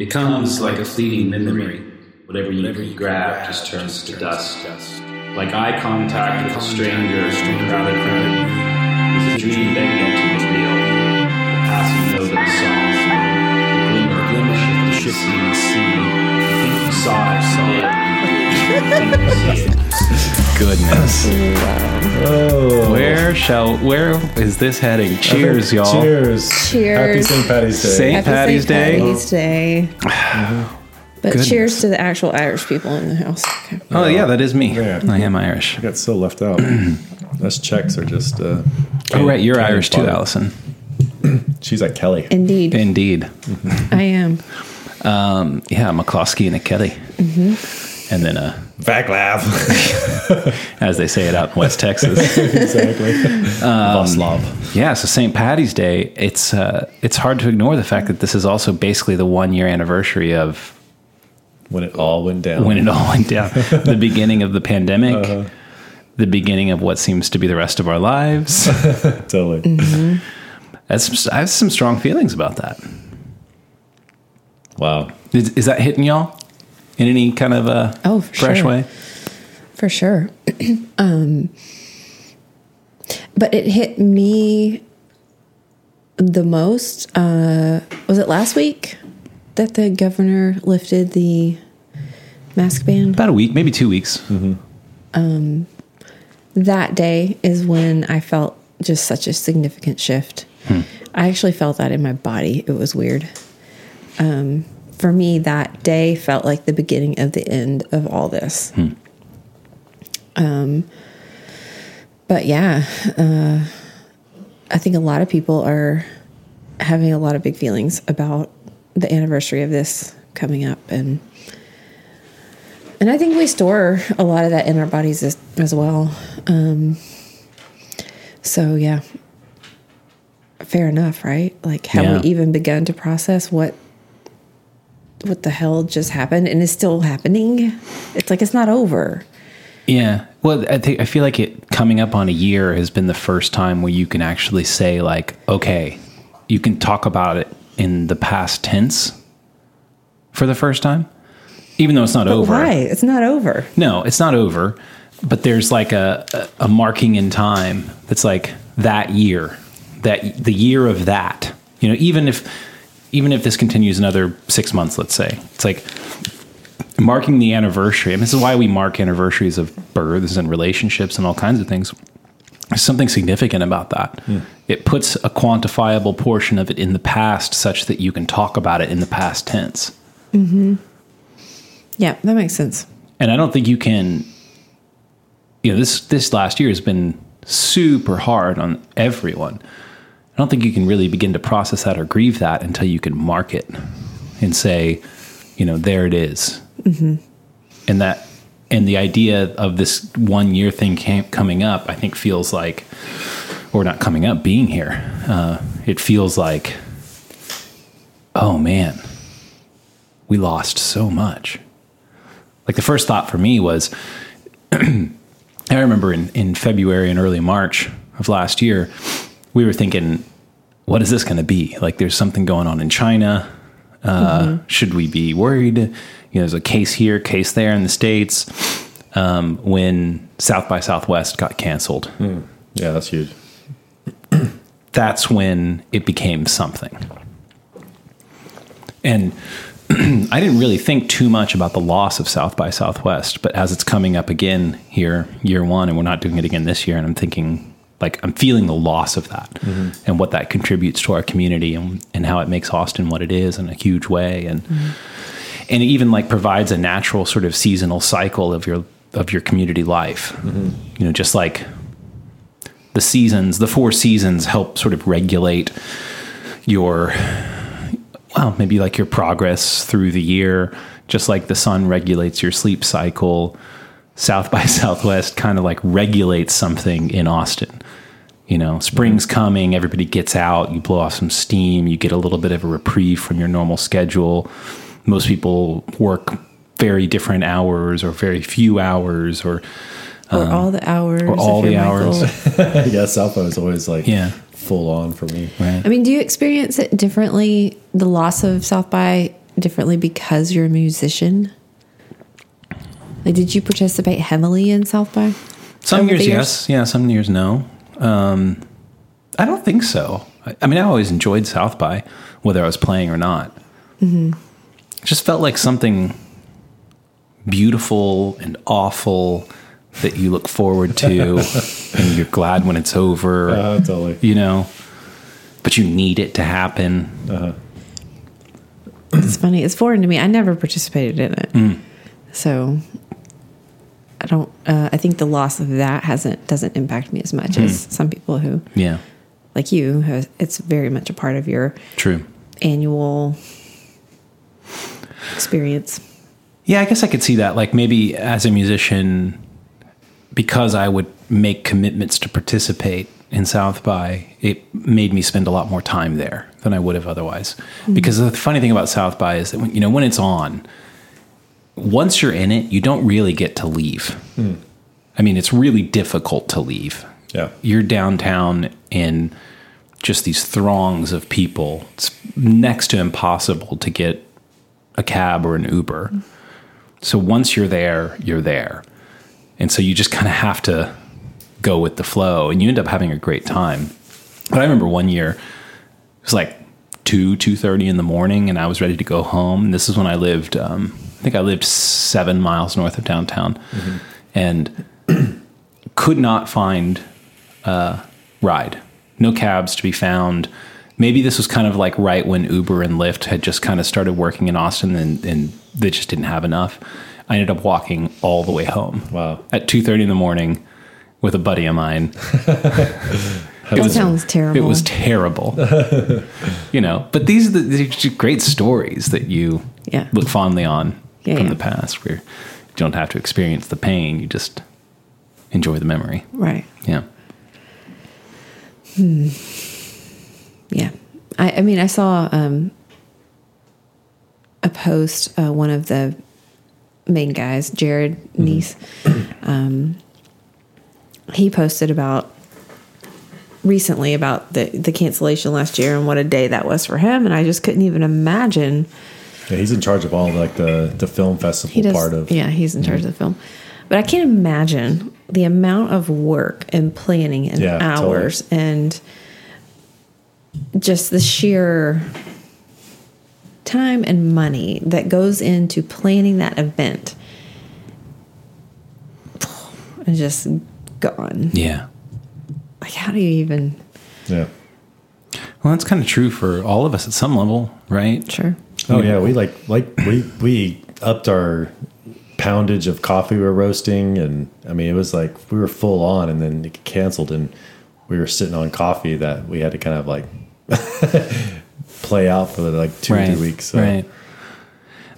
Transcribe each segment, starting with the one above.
becomes like a fleeting memory. Whatever you, you grab just turns to dust. Like eye contact with a stranger in a crowded room is a dream that yet to be real. The passing note of a song, the glimmer, glimmer of the shifting sea. I think you saw it, saw it. I think you see it. Goodness. Oh, Where shall where is this heading? Cheers, y'all. Cheers. Cheers. Happy St. Patty's Day. Saint Happy Patty's Day. Patty's Day. But Goodness. cheers to the actual Irish people in the house. Okay. Oh yeah, that is me. Yeah. I am Irish. I got so left out. Us Czechs are just. Uh, Oh right, you're cannon Irish too. Allison. She's like Kelly. Indeed, Indeed. I am. Um, yeah, McCloskey and a Kelly. And then, Vaclav. as they say it out in West Texas, exactly. Um, yeah. So St. Patty's Day. It's uh, it's hard to ignore the fact that this is also basically the one year anniversary of When it all went down. when it all went down. the beginning of the pandemic. The beginning of what seems to be the rest of our lives. Totally. Mm-hmm. That's, I have some strong feelings about that. Wow. Is, is that hitting y'all in any kind of a Oh, fresh sure. way? for sure. um, but it hit me the most. Uh, was it last week that the governor lifted the mask ban? About a week, maybe two weeks. That day is when I felt just such a significant shift. I actually felt that in my body. It was weird. Um, for me, that day felt like the beginning of the end of all this. Um, but yeah, uh, I think a lot of people are having a lot of big feelings about the anniversary of this coming up, and and I think we store a lot of that in our bodies as, as well. Um, so yeah, fair enough, right? Like, have Yeah. we even begun to process what what the hell just happened and is still happening? It's like it's not over. Yeah. Well, I think I feel like it coming up on a year has been the first time where you can actually say like, okay, you can talk about it in the past tense for the first time, even though it's not But over. why? It's not over. No, it's not over, but there's like a, a, a marking in time that's like that year, that the year of that. You know, even if even if this continues another six months, let's say, it's like marking the anniversary. And this is why we mark anniversaries of births and relationships and all kinds of things. There's something significant about that. It puts a quantifiable portion of it in the past such that you can talk about it in the past tense. Hmm. Yeah, that makes sense. and I don't think you can. You know, this this last year has been super hard on everyone. I don't think you can really begin to process that or grieve that until you can mark it and say, you know, there it is. and that and the idea of this one year thing coming up, I think feels like, or not coming up, being here. Uh, it feels like, oh man, we lost so much like the first thought for me was I remember in, in February and early March of last year, we were thinking, what is this going to be? Like there's something going on in China. Uh, Should we be worried? You know, there's a case here, case there in the States. Um, when South by Southwest got canceled, Yeah, that's huge. that's when it became something. And I didn't really think too much about the loss of South by Southwest, but as it's coming up again here, year one, and we're not doing it again this year, and I'm thinking, like, I'm feeling the loss of that mm-hmm. and what that contributes to our community and, and how it makes Austin what it is in a huge way. And, mm-hmm. and it even like provides a natural sort of seasonal cycle of your, of your community life. Mm-hmm. You know, just like the seasons, the four seasons help sort of regulate your, well, maybe like your progress through the year, just like the sun regulates your sleep cycle. South by Southwest kind of like regulates something in Austin. You know, spring's coming, everybody gets out, you blow off some steam, you get a little bit of a reprieve from your normal schedule. Most people work very different hours or very few hours or Or um, all the hours. or all the hours. Michael. yeah, South by was always like Yeah. full on for me. right. I mean, do you experience it differently, the loss of South by, differently because you're a musician? Like, did you participate heavily in South by? Some years, years? yes. Yeah, some years, no. Um, I don't think so. I, I mean, I always enjoyed South by, whether I was playing or not. Mm-hmm. It just felt like something beautiful and awful that you look forward to, and you're glad when it's over. Uh, totally. you know, but you need it to happen. It's funny. It's foreign to me. I never participated in it, Mm. so I don't. Uh, I think the loss of that hasn't doesn't impact me as much Hmm. as some people who, Yeah, like you, it's very much a part of your true. annual experience. Yeah, I guess I could see that. Like maybe as a musician, because I would make commitments to participate in South by, it made me spend a lot more time there than I would have otherwise. Because the funny thing about South by is that when, you know when it's on, once you're in it, you don't really get to leave. I mean, it's really difficult to leave. Yeah. You're downtown in just these throngs of people. It's next to impossible to get a cab or an Uber. So once you're there, you're there. And so you just kind of have to go with the flow and you end up having a great time. But I remember one year it was like 2 2:30 in the morning and I was ready to go home. And this is when I lived um, think I lived 7 miles north of downtown. And could not find a ride. No cabs to be found. Maybe this was kind of like right when Uber and Lyft had just kind of started working in Austin and, and they just didn't have enough. I ended up walking all the way home. Wow. At 2.30 in the morning with a buddy of mine. That sounds terrible. It was terrible. you know, but these are the these are great stories that you Yeah. look fondly on Yeah, from yeah. the past where you don't have to experience the pain. You just enjoy the memory. right. Yeah. Hmm. Yeah. I, I mean, I saw um, a post, uh, one of the main guys, Jared Neese, um, he posted about recently about the, the cancellation last year and what a day that was for him. And I just couldn't even imagine. Yeah, he's in charge of all like the the film festival He does, part of. yeah, he's in charge of the mhm. film. But I can't imagine the amount of work and planning and Yeah, totally. hours and just the sheer time and money that goes into planning that event and just gone. Yeah. Like, how do you even? Yeah. Well, that's kind of true for all of us at some level, right? Sure. Oh yeah, we like like we we upped our poundage of coffee we were roasting, and I mean it was like we were full on, and then it canceled, and we were sitting on coffee that we had to kind of like play out for like two or three weeks. So. Right.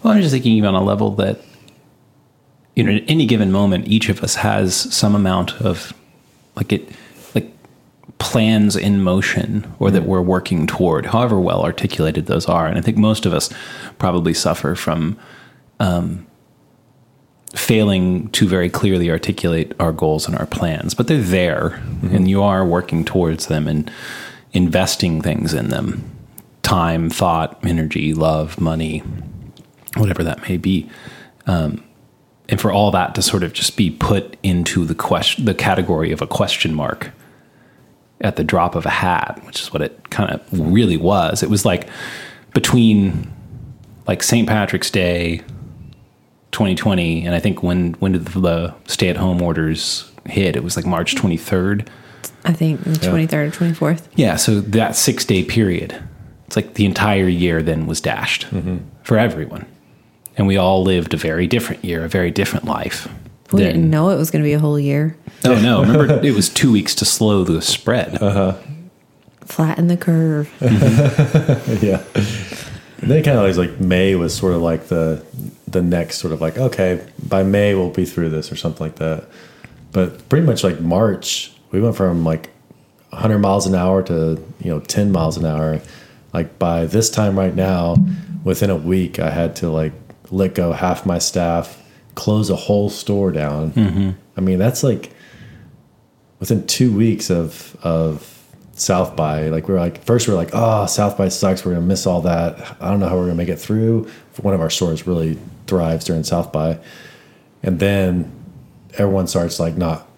Well, I'm just thinking even on a level that, you know, at any given moment, each of us has some amount of, like it, plans in motion or that we're working toward, however well articulated those are. And I think most of us probably suffer from um, failing to very clearly articulate our goals and our plans, but they're there and you are working towards them and investing things in them time, thought, energy, love, money, whatever that may be. Um, and for all that to sort of just be put into the question, the category of a question mark at the drop of a hat, which is what it kind of really was. It was like between like St. Patrick's Day 2020 and I think when when did the stay at home orders hit? It was like March 23rd. I think the 23rd or 24th. Yeah, so that 6-day period. It's like the entire year then was dashed mm-hmm. for everyone. And we all lived a very different year, a very different life. We than- didn't know it was going to be a whole year. Oh no! Remember, it was two weeks to slow the spread. Uh-huh. Flatten the curve. yeah. And then it kind of always like May was sort of like the the next sort of like okay by May we'll be through this or something like that. But pretty much like March we went from like 100 miles an hour to you know 10 miles an hour. Like by this time right now, within a week I had to like let go half my staff, close a whole store down. Mm-hmm. I mean that's like within two weeks of of South by. Like we were like first we're like, oh, South by sucks. We're gonna miss all that. I don't know how we're gonna make it through. One of our stores really thrives during South by, and then everyone starts like not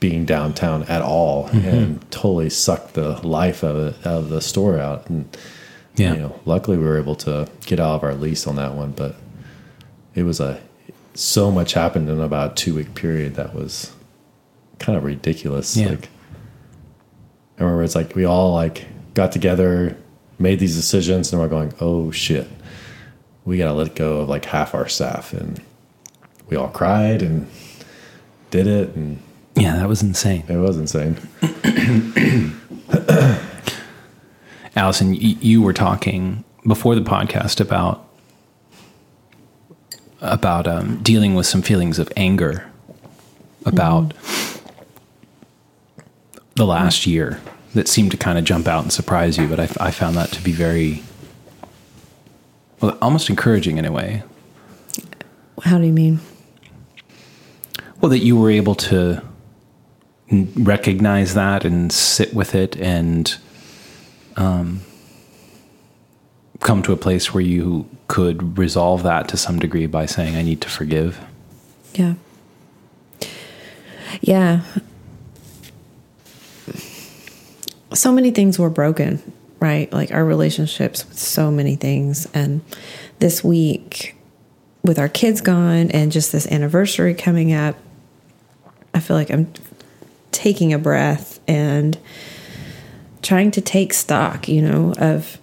being downtown at all mm-hmm. and totally sucked the life of it out of the store out. And Yeah. you know, luckily we were able to get out of our lease on that one, but it was a so much happened in about a two week period that was kind of ridiculous. Yeah. Like I remember it's like we all like got together, made these decisions, and we're going, oh shit, we gotta let go of like half our staff, and we all cried and did it, and Yeah, that was insane. it was insane. Allison, you, you were talking before the podcast about about um, dealing with some feelings of anger about the last year that seemed to kind of jump out and surprise you. But I, I found that to be very well, almost encouraging in a way. How do you mean? Well, that you were able to recognize that and sit with it and um, come to a place where you could resolve that to some degree by saying, I need to forgive. Yeah. Yeah. So many things were broken, right? Like our relationships with so many things. And this week, with our kids gone and just this anniversary coming up, I feel like I'm taking a breath and trying to take stock, you know, of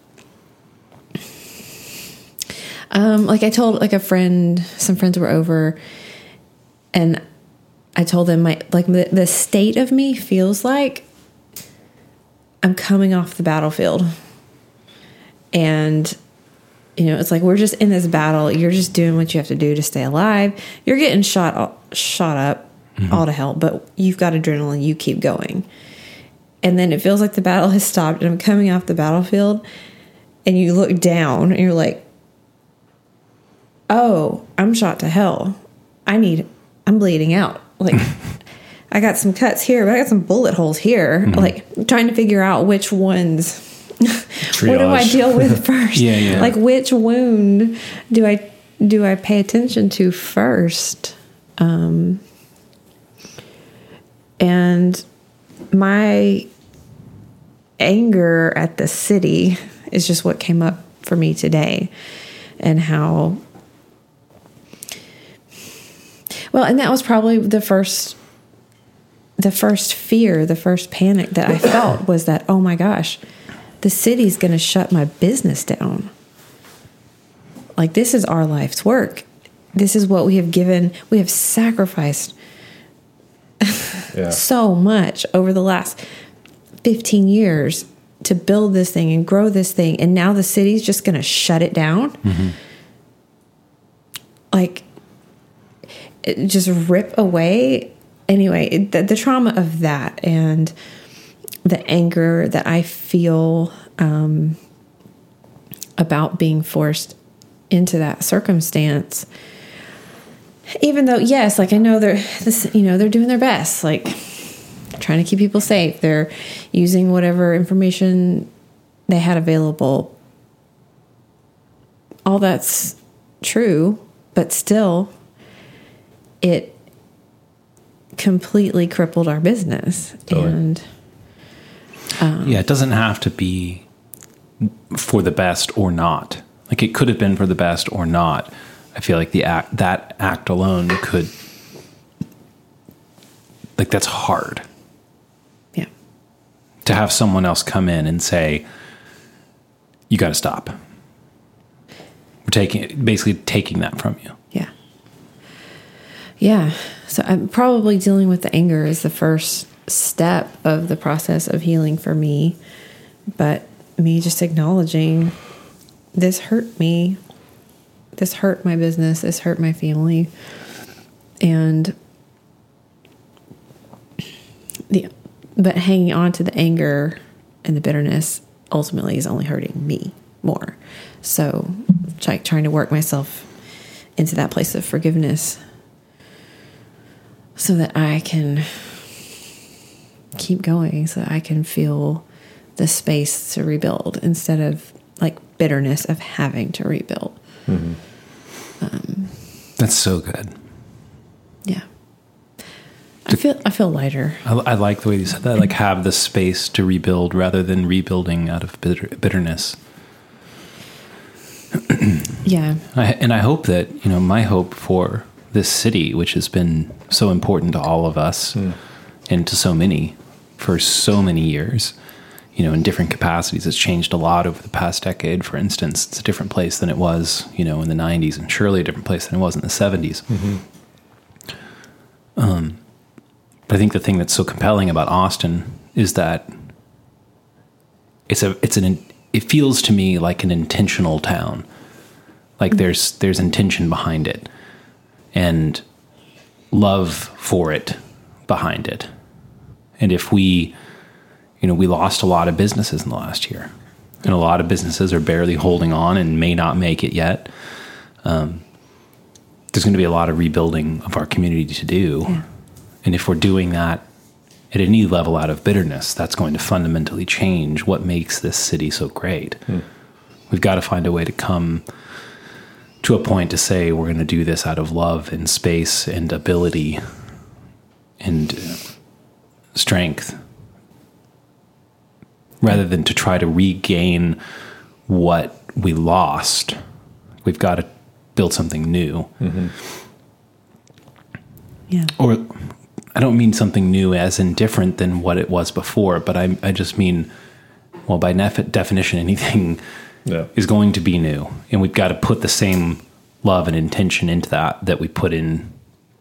um, like I told like a friend, some friends were over, and I told them my like the, the state of me feels like I'm coming off the battlefield, and you know it's like we're just in this battle. You're just doing what you have to do to stay alive. You're getting shot shot up mm-hmm. all to hell, but you've got adrenaline. You keep going, and then it feels like the battle has stopped, and I'm coming off the battlefield, and you look down, and you're like oh, I'm shot to hell. I need, I'm bleeding out. Like, I got some cuts here, but I got some bullet holes here. Like, trying to figure out which ones. what do I deal with first? Yeah, yeah. Like, which wound do I do I pay attention to first? Um, and my anger at the city is just what came up for me today, and how well, and that was probably the first the first fear, the first panic that I felt was that oh my gosh, the city's going to shut my business down. Like this is our life's work. This is what we have given, we have sacrificed Yeah. so much over the last 15 years to build this thing and grow this thing and now the city's just going to shut it down. Mm-hmm. Like just rip away. Anyway, the, the trauma of that and the anger that I feel um, about being forced into that circumstance. Even though, yes, like I know they're this, you know, they're doing their best, like trying to keep people safe. They're using whatever information they had available. All that's true, but still, it completely crippled our business. Totally. And um, yeah, it doesn't have to be for the best or not. Like it could have been for the best or not. I feel like the act that act alone could like that's hard yeah, to have someone else come in and say you got to stop. We're taking basically taking that from you. yeah, yeah. So I'm probably dealing with the anger is the first step of the process of healing for me. But me just acknowledging this hurt me, this hurt my business, this hurt my family, and the but hanging on to the anger and the bitterness ultimately is only hurting me more. So, like trying to work myself into that place of forgiveness so that I can keep going, so that I can feel the space to rebuild instead of like bitterness of having to rebuild. Mm-hmm. Um, That's so good. Yeah. I feel I feel lighter. I, I like the way you said that. Like have the space to rebuild rather than rebuilding out of bitter, bitterness. Yeah. I, and I hope that you know my hope for this city, which has been so important to all of us hmm. and to so many for so many years, you know, in different capacities, it's changed a lot over the past decade. For instance, it's a different place than it was, you know, in the '90s, and surely a different place than it was in the '70s. Mm-hmm. Um, but I think the thing that's so compelling about Austin is that it's a it's an it feels to me like an intentional town. Like mm-hmm. there's there's intention behind it and love for it behind it and if we you know we lost a lot of businesses in the last year and a lot of businesses are barely holding on and may not make it yet um, there's going to be a lot of rebuilding of our community to do Yeah. and if we're doing that at any level out of bitterness, that's going to fundamentally change what makes this city so great. We've got to find a way to come to a point to say we're going to do this out of love and space and ability and strength rather than to try to regain what we lost. We've got to build something new mm-hmm. Yeah. or I don't mean something new as in different than what it was before, but I, I just mean, well, by nef- definition, anything Yeah. is going to be new, and we've got to put the same love and intention into that that we put in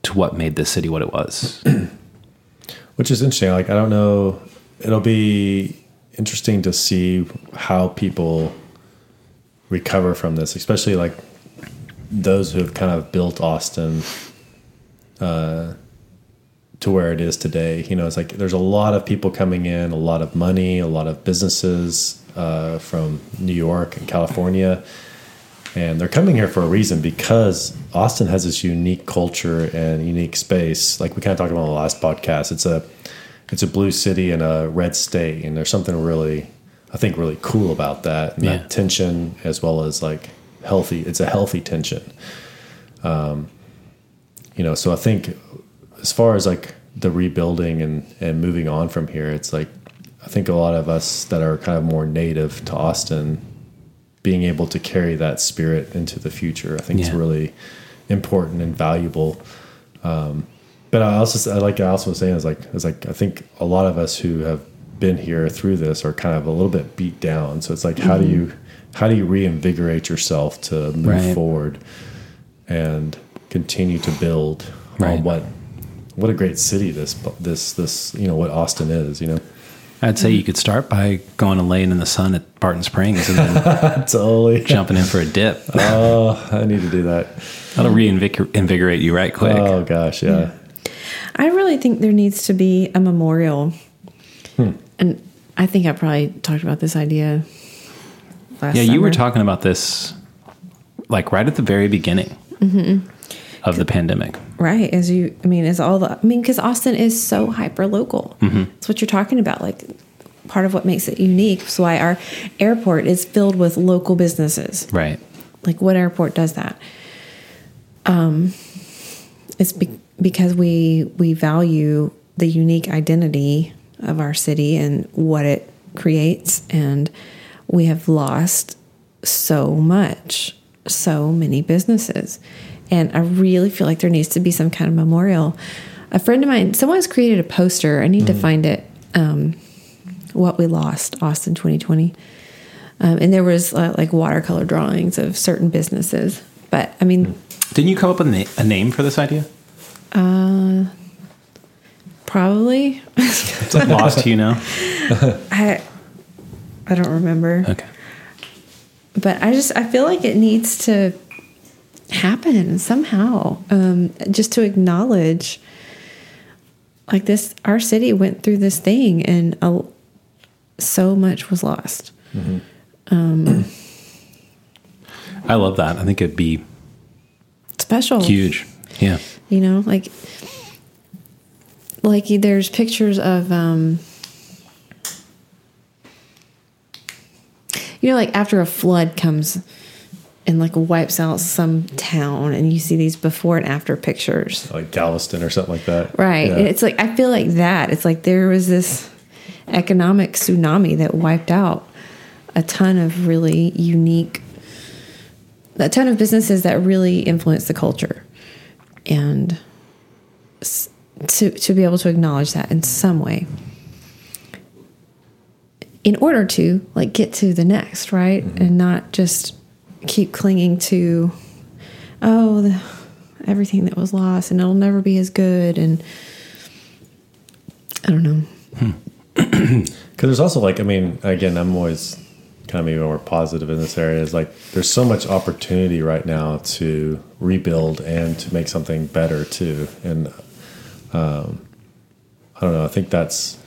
to what made this city what it was. Which is interesting. Like, I don't know. It'll be interesting to see how people recover from this, especially like those who have kind of built Austin uh, to where it is today. You know, it's like there's a lot of people coming in, a lot of money, a lot of businesses uh, from New York and California. And they're coming here for a reason because Austin has this unique culture and unique space. Like we kind of talked about on the last podcast, it's a it's a blue city and a red state, and there's something really, I think, really cool about that. And Yeah. that tension, as well as like healthy. It's a healthy tension. Um, you know, so I think as far as like the rebuilding and and moving on from here, it's like I think a lot of us that are kind of more native to Austin being able to carry that spirit into the future, I think is Yeah. really important and valuable. Um, but I also I like I also was saying is like is like I think a lot of us who have been here through this are kind of a little bit beat down. So it's like how do you how do you reinvigorate yourself to move Right. forward and continue to build Right. on what what a great city this this this you know what Austin is you know I'd say you could start by going and laying in the sun at Barton Springs and then totally. jumping in for a dip. oh I need to do that. That'll reinvigorate you right quick. oh gosh yeah. I really think there needs to be a memorial. Hmm. And I think I probably talked about this idea last yeah, you were talking about this like right at the very beginning mm-hmm. Of the pandemic. Right. As you, I mean, as all the, I mean, because Austin is so hyper local. That's what you're talking about. Like, part of what makes it unique. is why our airport is filled with local businesses. Right. Like, what airport does that? Um, it's be- because we we value the unique identity of our city and what it creates, and we have lost so much, so many businesses, and I really feel like there needs to be some kind of memorial. A friend of mine, someone's created a poster. I need to find it. Um, what we lost, Austin 2020. Um, and there was uh, like watercolor drawings of certain businesses. But I mean, Didn't you come up with a, na- a name for this idea? Uh, probably It's like lost, you know. I I don't remember. Okay. But I just I feel like it needs to happen somehow. Um, just to acknowledge like this our city went through this thing and a, so much was lost. I love that. I think it'd be Special. huge. Yeah. you know like like there's pictures of um you know, like after a flood comes and like wipes out some town, and you see these before and after pictures. like Galveston or something like that. Right. Yeah. It's like I feel like that. It's like there was this economic tsunami that wiped out a ton of really unique a ton of businesses that really influence the culture. And to to be able to acknowledge that in some way in order to like get to the next, right? Mm-hmm. And not just keep clinging to oh, the, everything that was lost and it'll never be as good and I don't know. Because there's also like, I mean, again, I'm always kind of maybe more positive in this area. Is like there's so much opportunity right now to rebuild and to make something better too. And um, I don't know. I think that's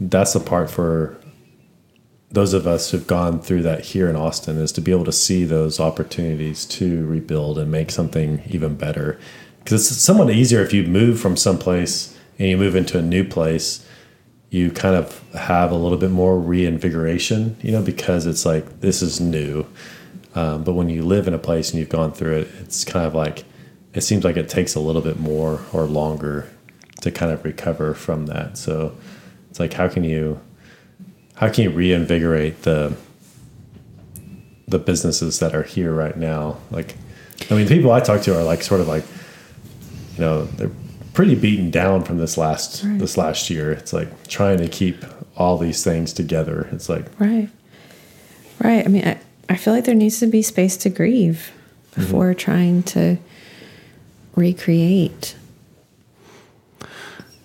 that's the part for those of us who've gone through that here in Austin is to be able to see those opportunities to rebuild and make something even better. Because it's somewhat easier if you move from someplace and you move into a new place, you kind of have a little bit more reinvigoration, you know, because it's like this is new. Um, but when you live in a place and you've gone through it, it's kind of like it seems like it takes a little bit more or longer to kind of recover from that. So it's like how can you how can you reinvigorate the the businesses that are here right now? Like, I mean, the people I talk to are like sort of like, you know, they're pretty beaten down from this last Right. this last year. It's like trying to keep all these things together. It's like Right. Right. I mean, I, I feel like there needs to be space to grieve mm-hmm. before trying to recreate.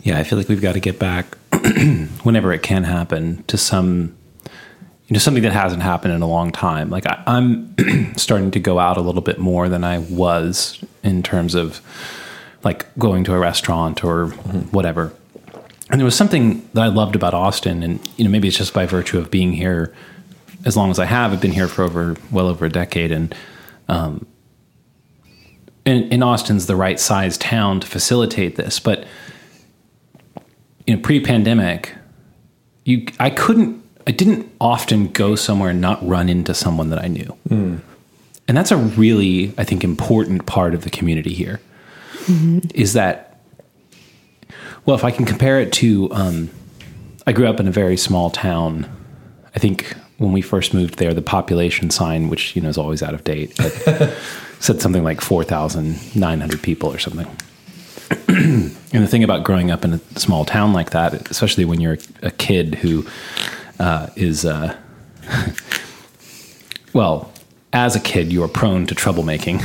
Yeah, I feel like we've got to get back whenever it can happen to some, you know, something that hasn't happened in a long time. Like I, I'm starting to go out a little bit more than I was in terms of like going to a restaurant or whatever. And there was something that I loved about Austin, and you know, maybe it's just by virtue of being here as long as I have. I've been here for over well over a decade, and um, and, and Austin's the right size town to facilitate this, but you know, pre-pandemic, you I couldn't I didn't often go somewhere and not run into someone that I knew. And that's a really, I think, important part of the community here. Is that well, if I can compare it to um, I grew up in a very small town. I think when we first moved there, the population sign, which you know is always out of date, said something like four thousand nine hundred people or something. And the thing about growing up in a small town like that, especially when you're a kid who uh, is, uh, well, as a kid, you are prone to troublemaking.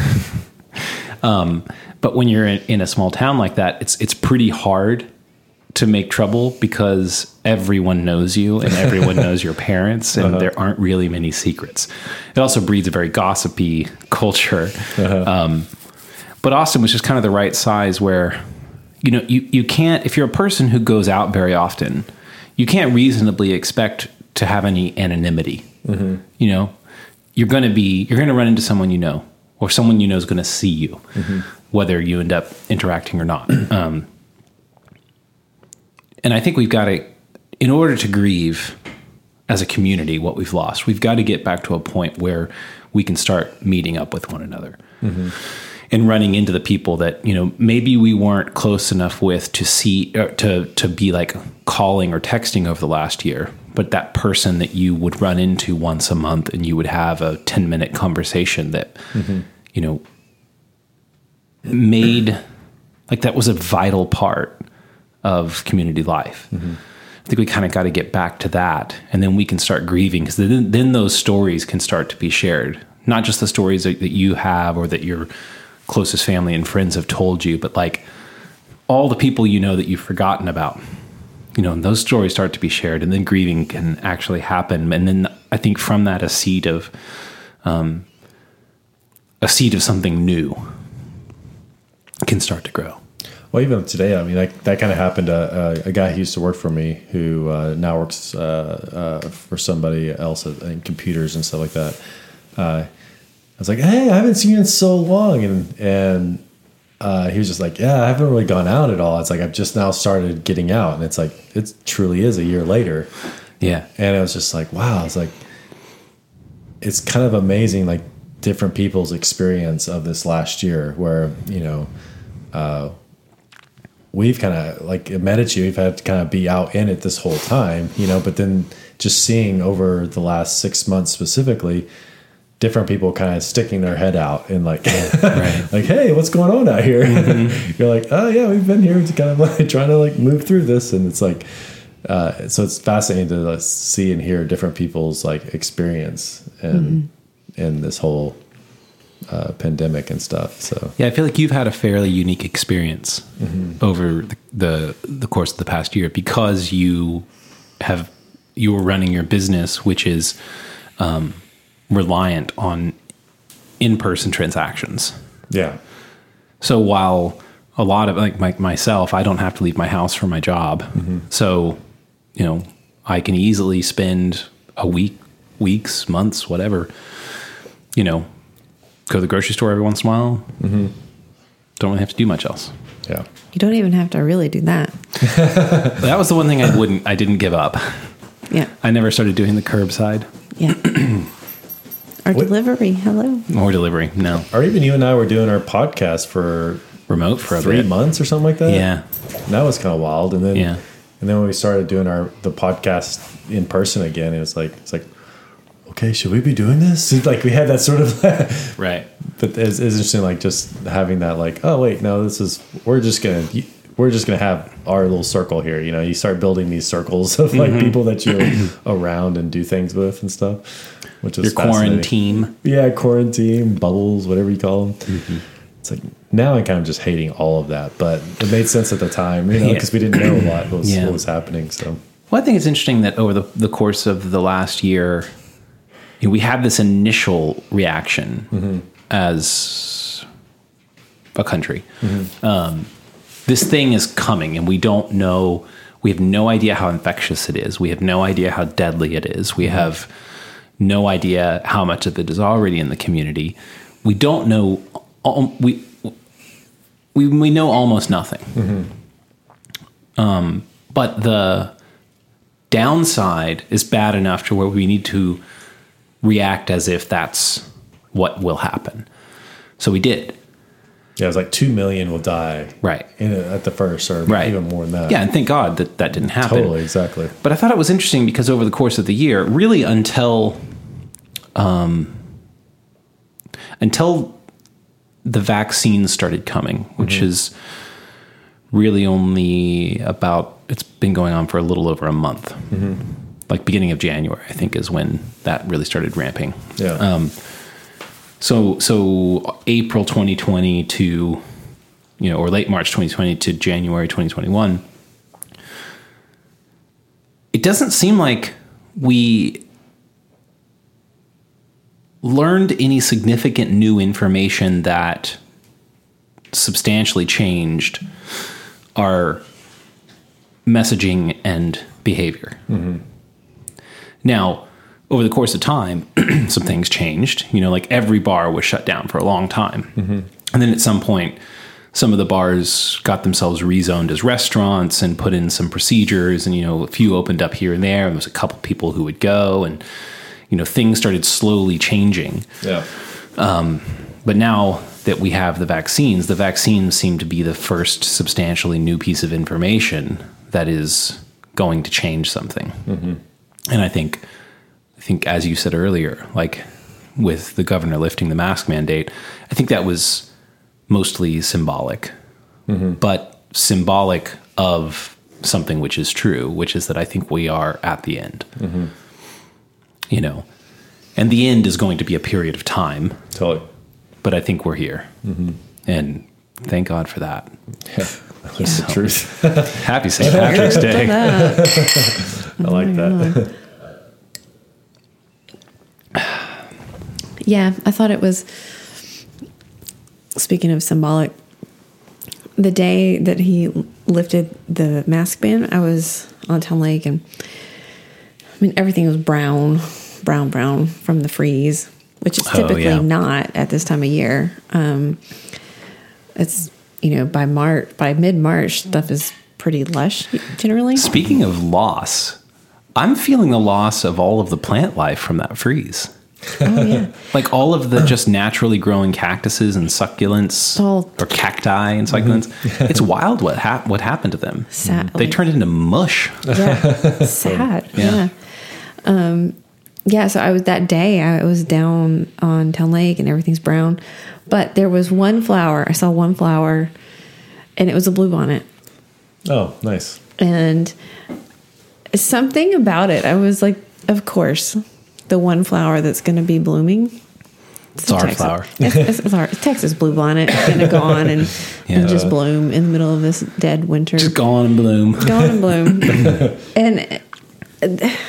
um, but when you're in, in a small town like that, it's it's pretty hard to make trouble because everyone knows you and everyone knows your parents, and there aren't really many secrets. It also breeds a very gossipy culture. Um, but Austin was just kind of the right size where you know you, you can't if you're a person who goes out very often you can't reasonably expect to have any anonymity. Mm-hmm. You know you're going to be you're going to run into someone you know or someone you know is going to see you mm-hmm. whether you end up interacting or not. Um, and i think we've got to in order to grieve as a community what we've lost we've got to get back to a point where we can start meeting up with one another mm-hmm. And running into the people that you know maybe we weren't close enough with to see uh, to to be like calling or texting over the last year. But that person that you would run into once a month and you would have a 10 minute conversation that you know made like that was a vital part of community life. I think we kind of got to get back to that, and then we can start grieving because then, then those stories can start to be shared. Not just the stories that, that you have or that your closest family and friends have told you, but like all the people you know that you've forgotten about. You know, and those stories start to be shared, and then grieving can actually happen. And then I think from that, a seed of, um, a seed of something new can start to grow. Well, even today, I mean, like, that kind of happened uh, a guy who used to work for me who uh, now works uh, uh, for somebody else in computers and stuff like that. I was like, "Hey, I haven't seen you in so long," and and uh, he was just like, "Yeah, I haven't really gone out at all." It's like I've just now started getting out, and it's like it truly is a year later. Yeah. And I was just like, "Wow!" It's like it's kind of amazing, like different people's experience of this last year, where you know, uh, we've kind of like at Medici, we've had to kind of be out in it this whole time, you know, but then just seeing over the last six months specifically, different people kind of sticking their head out and like, like, hey, what's going on out here? You're like, oh yeah, we've been here to kind of like trying to like move through this, and it's like, uh, so it's fascinating to like, see and hear different people's like experience and in this whole uh, pandemic and stuff. So. Yeah, I feel like you've had a fairly unique experience over the, the the course of the past year because you have you were running your business, which is um, reliant on in person transactions. yeah, So while a lot of like my, myself, I don't have to leave my house for my job. Mm-hmm. So, you know, I can easily spend a week, weeks, months, whatever, you know, go to the grocery store every once in a while. Mm-hmm. Don't really have to do much else. yeah, You don't even have to really do that. That was the one thing I wouldn't, I didn't give up. Yeah. I never started doing the curbside Yeah. or What- delivery. Hello. or delivery. No, or even you and I were doing our podcast for remote for a three bit. months or something like that. Yeah. And that was kind of wild. And then Yeah. and then when we started doing our the podcast in person again, it was like it's like, okay, should we be doing this? It's like we had that sort of, Right. but it's, it's interesting, like just having that, like, oh wait, no, this is we're just gonna we're just gonna have our little circle here. You know, you start building these circles of like mm-hmm. people that you're around and do things with and stuff, which is Your quarantine. Yeah, quarantine, bubbles, whatever you call them. Mm-hmm. It's like now I'm kind of just hating all of that, but it made sense at the time, you know, Yeah. because we didn't know a lot was, Yeah. what was happening. So Well, I think it's interesting that over the, the course of the last year, you know, we had this initial reaction mm-hmm. as a country. Mm-hmm. Um, this thing is coming, and we don't know. We have no idea how infectious it is. We have no idea how deadly it is. We have no idea how much of it is already in the community. We don't know. We we we know almost nothing. Um, but the downside is bad enough to where we need to react as if that's what will happen. So we did. yeah, it was like two million will die, Right. In at the first, or Right. even more than that. Yeah, and thank God that that didn't happen. totally, exactly. But I thought it was interesting because over the course of the year, really until um, until the vaccine started coming, which is really only about it's been going on for a little over a month. Like beginning of January, I think is when that really started ramping. Yeah, Um, So so April 2020 to you know or late March 2020 to January 2021 it doesn't seem like we learned any significant new information that substantially changed our messaging and behavior. Mm-hmm. Now, over the course of time, some things changed. You know, like every bar was shut down for a long time. Mm-hmm. And then at some point, some of the bars got themselves rezoned as restaurants and put in some procedures. And, you know, a few opened up here and there. And there was a couple people who would go. And, you know, things started slowly changing. yeah, Um, But now that we have the vaccines, the vaccines seem to be the first substantially new piece of information that is going to change something. Mm-hmm. And I think, I think as you said earlier, like with the governor lifting the mask mandate, I think that was mostly symbolic, mm-hmm. but symbolic of something which is true, which is that I think we are at the end. Mm-hmm. You know, and the end is going to be a period of time totally. but I think we're here, mm-hmm. and thank God for that. Yeah, that's the truth. Happy St. Patrick's Day. I like oh that. Yeah, I thought it was. Speaking of symbolic, the day that he lifted the mask ban, I was on Town Lake, and I mean everything was brown, brown, brown from the freeze, which is Oh, typically yeah. not at this time of year. Um, it's you know by March, by mid March, stuff is pretty lush generally. Speaking of loss, I'm feeling the loss of all of the plant life from that freeze. Oh yeah. Like all of the just naturally growing cactuses and succulents All- or cacti and succulents. it's wild what hap- what happened to them. Sad, They like- turned into mush. yeah, sad. Yeah. Yeah. Um, yeah. So I was that day. I was down on Town Lake, and everything's brown. But there was one flower. I saw one flower, and it was a bluebonnet. Oh, nice. And something about it, I was like, of course, the one flower that's going to be blooming. It's our Texas- flower. It's, it's, it's our Texas bluebonnet. It's going to go on and, and just bloom in the middle of this dead winter. Just go on and bloom. go on and bloom. and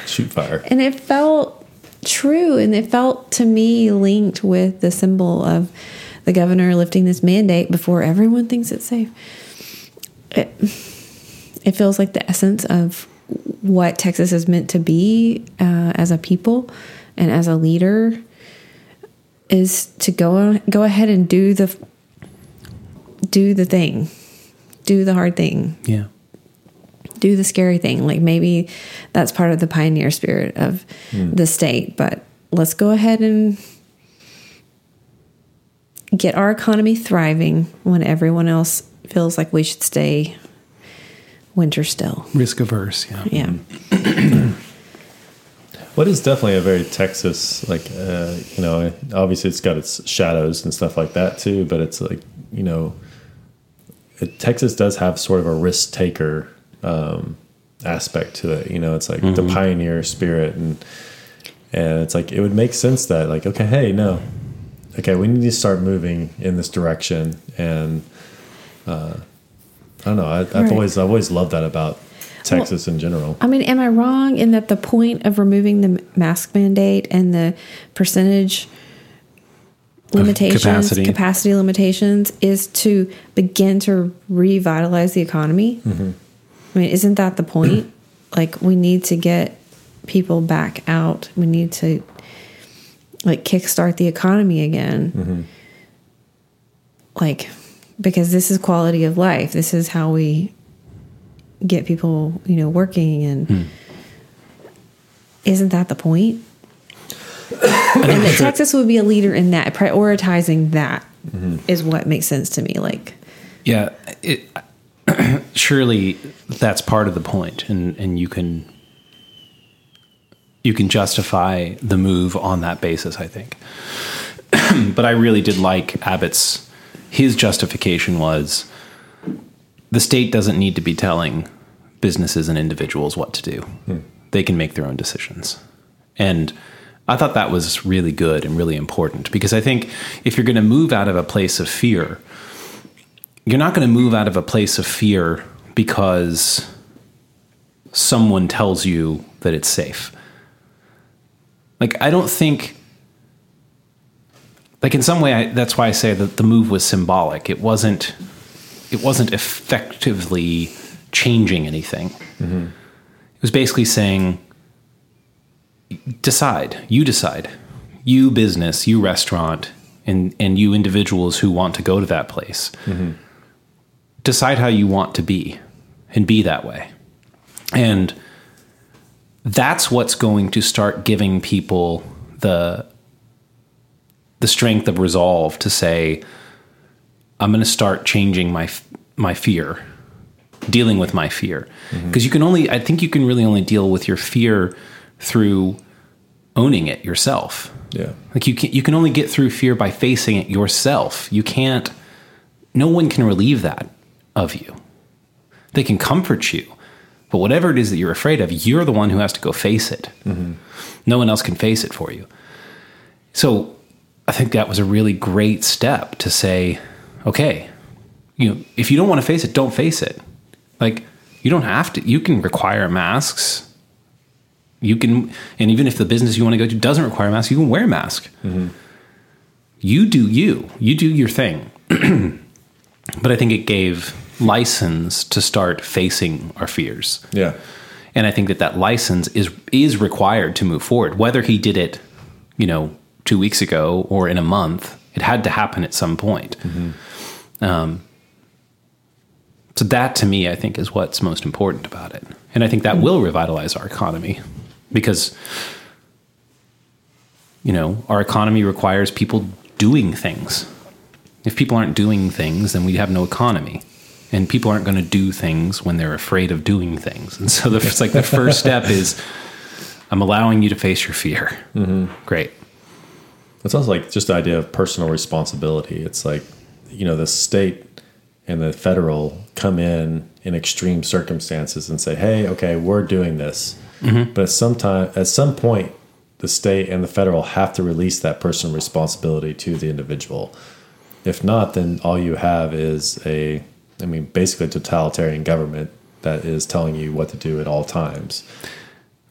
Shoot fire. and it felt true and it felt to me linked with the symbol of the governor lifting this mandate before everyone thinks it's safe it, it feels like the essence of what texas is meant to be uh, as a people and as a leader is to go go ahead and do the do the thing do the hard thing Yeah. Do the scary thing. Like maybe that's part of the pioneer spirit of the state. But let's go ahead and get our economy thriving when everyone else feels like we should stay winter still. Risk averse. Yeah. Yeah. What is definitely a very Texas, like, uh, you know, obviously it's got its shadows and stuff like that too, but it's like, you know, Texas does have sort of a risk taker um, aspect to it. You know, it's like the pioneer spirit, and and it's like it would make sense that like, okay, hey, no, okay, we need to start moving in this direction, and uh, I don't know, I, I've Right. always I've always loved that about Texas in general. I mean, am I wrong in that the point of removing the mask mandate and the percentage limitations, capacity. capacity. limitations, is to begin to revitalize the economy? I mean, isn't that the point? like, we need to get people back out. We need to like kickstart the economy again. Mm-hmm. Like, because this is quality of life. This is how we get people, you know, working and hmm. isn't that the point? and that Texas would be a leader in that, prioritizing that mm-hmm. is what makes sense to me. Like, Yeah, it, surely that's part of the point, and and you can you can justify the move on that basis. I think, but I really did like Abbott's. His justification was the state doesn't need to be telling businesses and individuals what to do; hmm. they can make their own decisions, and. I thought that was really good and really important because I think if you're going to move out of a place of fear, you're not going to move out of a place of fear because someone tells you that it's safe. Like, I don't think, like, in some way, I, that's why I say that the move was symbolic. It wasn't, it wasn't effectively changing anything. Mm-hmm. It was basically saying, decide, you decide, you business, you restaurant, and, and you individuals who want to go to that place mm-hmm. Decide how you want to be and be that way. And that's what's going to start giving people the the strength of resolve to say I'm going to start changing my my fear, dealing with my fear. Mm-hmm. Because you can only I think you can really only deal with your fear through owning it yourself. Yeah. Like you can you can only get through fear by facing it yourself. You can't no one can relieve that of you. They can comfort you. But whatever it is that you're afraid of, you're the one who has to go face it. Mm-hmm. No one else can face it for you. So I think that was a really great step to say, okay, you know, if you don't want to face it, don't face it. Like you don't have to. You can require masks. You can, and even if the business you want to go to doesn't require a mask, you can wear a mask. Mm-hmm. You do you. You do your thing. but I think it gave license to start facing our fears. Yeah. And I think that that license is is required to move forward. Whether he did it, you know, two weeks ago or in a month, it had to happen at some point. Um, so that to me, I think, is what's most important about it, and I think that will revitalize our economy because you know, our economy requires people doing things. If people aren't doing things, then we have no economy. And people aren't going to do things when they're afraid of doing things. And so the, it's like the first step is I'm allowing you to face your fear. Mm-hmm. Great. It's also like just the idea of personal responsibility. It's like, you know, the state and the federal come in in extreme circumstances and say, "Hey, okay, we're doing this," mm-hmm. but sometime at some point, the state and the federal have to release that personal responsibility to the individual. If not, then all you have is a, I mean, basically totalitarian government that is telling you what to do at all times.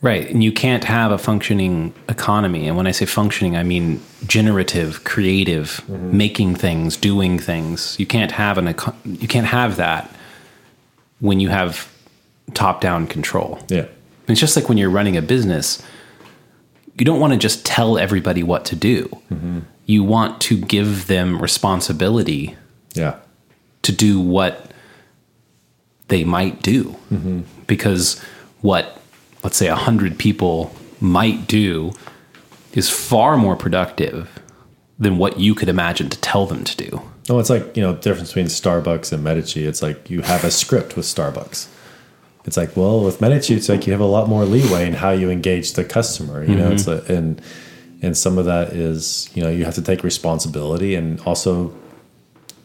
Right. And you can't have a functioning economy. And when I say functioning, I mean generative, creative, mm-hmm. making things, doing things. You can't have an you can't have that when you have top-down control. Yeah. It's just like when you're running a business, you don't want to just tell everybody what to do. Mm-hmm. You want to give them responsibility Yeah. To do what they might do because what let's say 100 people might do is far more productive than what you could imagine to tell them to do Oh, it's like, you know, the difference between Starbucks and Medici. It's like you have a script with Starbucks. It's like, well, with Medici, it's like you have a lot more leeway in how you engage the customer. You know, mm-hmm. it's a, and and some of that is, you know, you have to take responsibility and also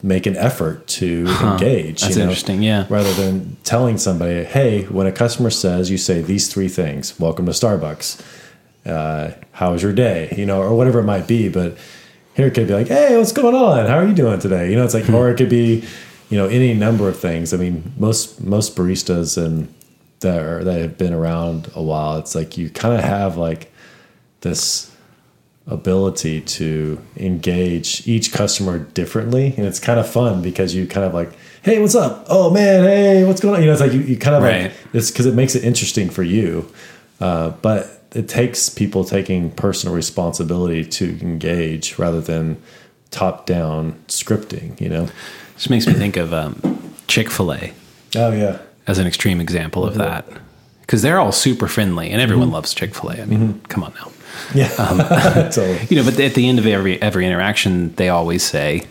make an effort to engage. That's you know, interesting, yeah. Rather than telling somebody, hey, when a customer says, you say these three things. Welcome to Starbucks. Uh, how was your day? You know, or whatever it might be, but here it could be like, hey, what's going on? How are you doing today? You know, it's like, or it could be, you know, any number of things. I mean, most most baristas and that are, that have been around a while, it's like you kind of have like this ability to engage each customer differently, and it's kind of fun because you kind of like, hey, what's up? Oh man, hey, what's going on? You know, it's like you, you kind of Right. like it's because it makes it interesting for you, uh, but it takes people taking personal responsibility to engage rather than top down scripting. You know? this makes me think of um, chick-fil-a Oh yeah, as an extreme example of that because they're all super friendly and everyone loves chick-fil-a i mean come on now yeah. Um, so you know but at the end of every every interaction they always say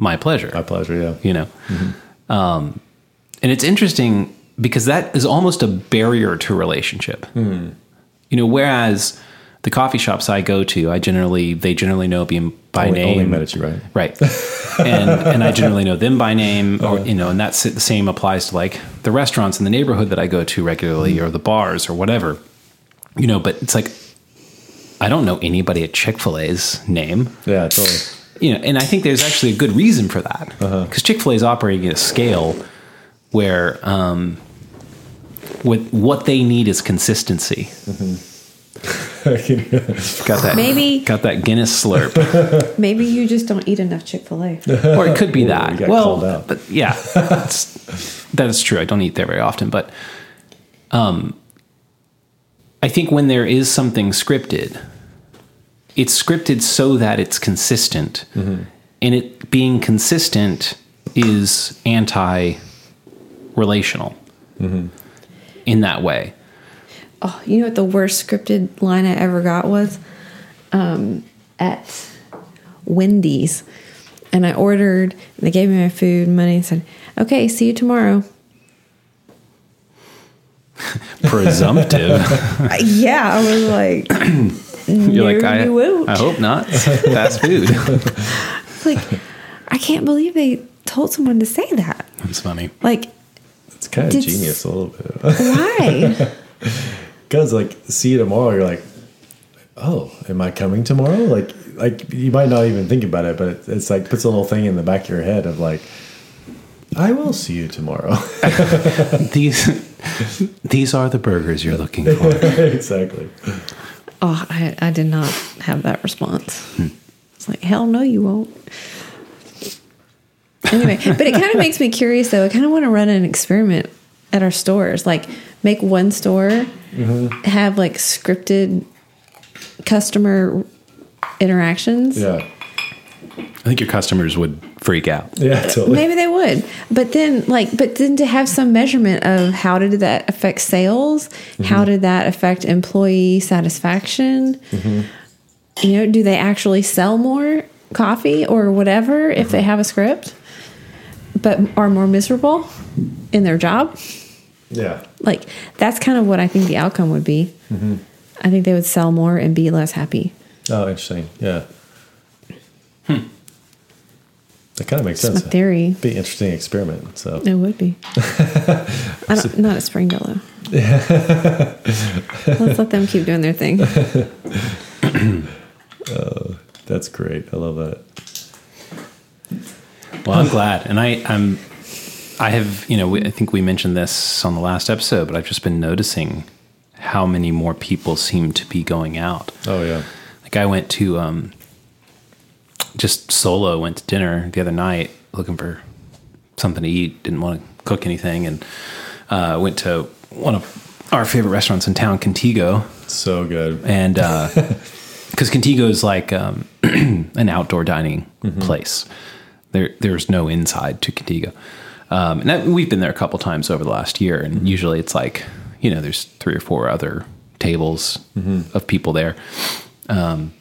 my pleasure. My pleasure. Yeah. you know? Mm-hmm. Um, and it's interesting because that is almost a barrier to relationship. Hmm. You know whereas the coffee shops i go to i generally they generally know me by Only, name. Only right? right. And and i generally know them by name or you know and that's the same applies to like the restaurants in the neighborhood that i go to regularly hmm. or the bars or whatever. You know but it's like i don't know anybody at chick-fil-a's name Yeah, totally. you know, and I think there's actually a good reason for that because Chick Fil A is operating at a scale where um, with what they need is consistency. Got that? Maybe- got that Guinness slurp, Maybe you just don't eat enough Chick Fil A. or it could be that. you got well, but yeah, that's, that is true. I don't eat there very often, but um, I think when there is something scripted, it's scripted so that it's consistent, Mm-hmm. and it being consistent is anti-relational Mm-hmm. in that way. Oh, you know what the worst scripted line I ever got was um, at Wendy's. And I ordered, and they gave me my food and money and said, okay, see you tomorrow. Presumptive. Yeah, I was like, You're like, I, you. I hope not. Fast food. it's like, I can't believe they told someone to say that. That's funny. Like, It's kind of genius a little bit. why? Because like, see you tomorrow. You're like, oh, am I coming tomorrow? Like, like you might not even think about it, but it, it's like puts a little thing in the back of your head of like, I will see you tomorrow. These these are the burgers you're looking for. exactly. Oh, I, I did not have that response. Hmm. It's like, hell no, you won't. Anyway, but it kind of makes me curious though. I kind of want to run an experiment at our stores. Like, make one store mm-hmm. have like scripted customer interactions. Yeah. I think your customers would freak out. Yeah. Totally. Maybe they would, but then like, but then to have some measurement of how did that affect sales? Mm-hmm. How did that affect employee satisfaction? Mm-hmm. you know, do they actually sell more coffee or whatever if they mm-hmm. have a script, but are more miserable in their job? Yeah. Like that's kind of what I think the outcome would be. I think they would sell more and be less happy. Oh, interesting. Yeah. That kind of makes It's sense. my theory. Be an interesting experiment. So It would be. I don't, not at Springdale though. Let's let them keep doing their thing. that's great. I love that. Well, I'm glad, and I, I'm, I have, you know, we, I think we mentioned this on the last episode, but I've just been noticing how many more people seem to be going out. Oh yeah. Like I went to, um, just solo went to dinner the other night looking for something to eat. Didn't want to cook anything, and uh, went to one of our favorite restaurants in town, Contigo, So good. and because Contigo is like um, an outdoor dining place, there there's no inside to Contigo, um, and that, we've been there a couple times over the last year, and usually it's like you know there's three or four other tables of people there, um,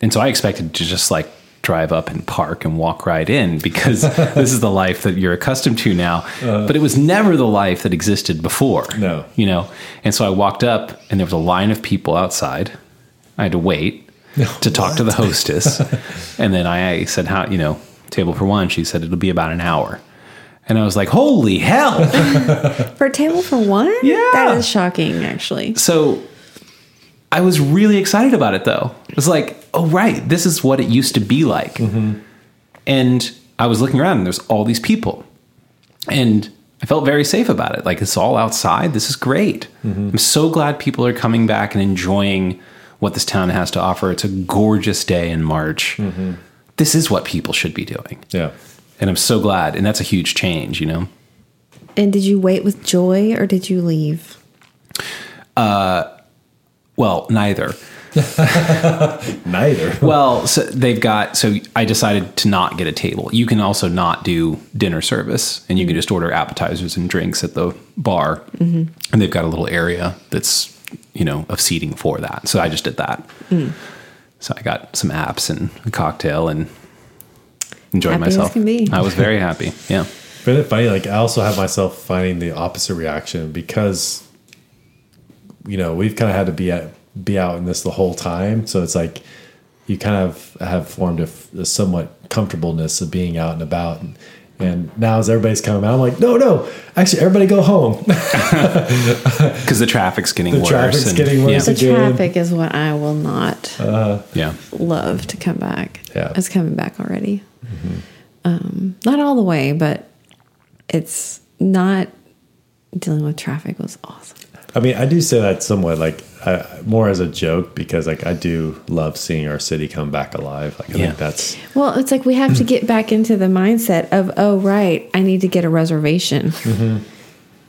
and so I expected to just like drive up and park and walk right in because this is the life that you're accustomed to now. Uh-huh. But it was never the life that existed before No. you know? And so i walked up and there was a line of people outside. I had to wait to talk to the hostess. And then i said how you know table for one. She said it'll be about an hour. And i was like holy hell. For a table for one? Yeah. That is shocking, actually. so i was really excited about it though. It was like oh right this is what it used to be like. And i was looking around and there's all these people. And i felt very safe about it. Like it's all outside. This is great. I'm so glad people are coming back and enjoying what this town has to offer. It's a gorgeous day in march. This is what people should be doing. Yeah. and i'm so glad. And that's a huge change you know? And did you wait with joy or did you leave? Uh, well neither Neither. Well, so they've got. So I decided to not get a table. You can also not do dinner service, and you can mm-hmm. just order appetizers and drinks at the bar. Mm-hmm. And they've got a little area that's you know of seating for that. So I just did that. Mm. So I got some apps and a cocktail and enjoyed Happy as myself. can be. I was very happy. Yeah. But it's funny, like I also have myself finding the opposite reaction because, you know, we've kind of had to be at be out in this the whole time. So it's like you kind of have formed a, a somewhat comfortableness of being out and about. And, and now as everybody's coming out, I'm like, no, no, actually, everybody go home. Because the traffic's getting The worse. traffic's and- getting worse. Yeah. The Again. traffic is what I will not yeah. love to come back. Yeah. It's coming back already. Um, not all the way, but it's not dealing with traffic was awesome. I mean, I do say that somewhat like I, more as a joke because like I do love seeing our city come back alive. Like I Yeah. think that's Well, it's like we have to get back into the mindset of, oh, right, I need to get a reservation. Mm-hmm.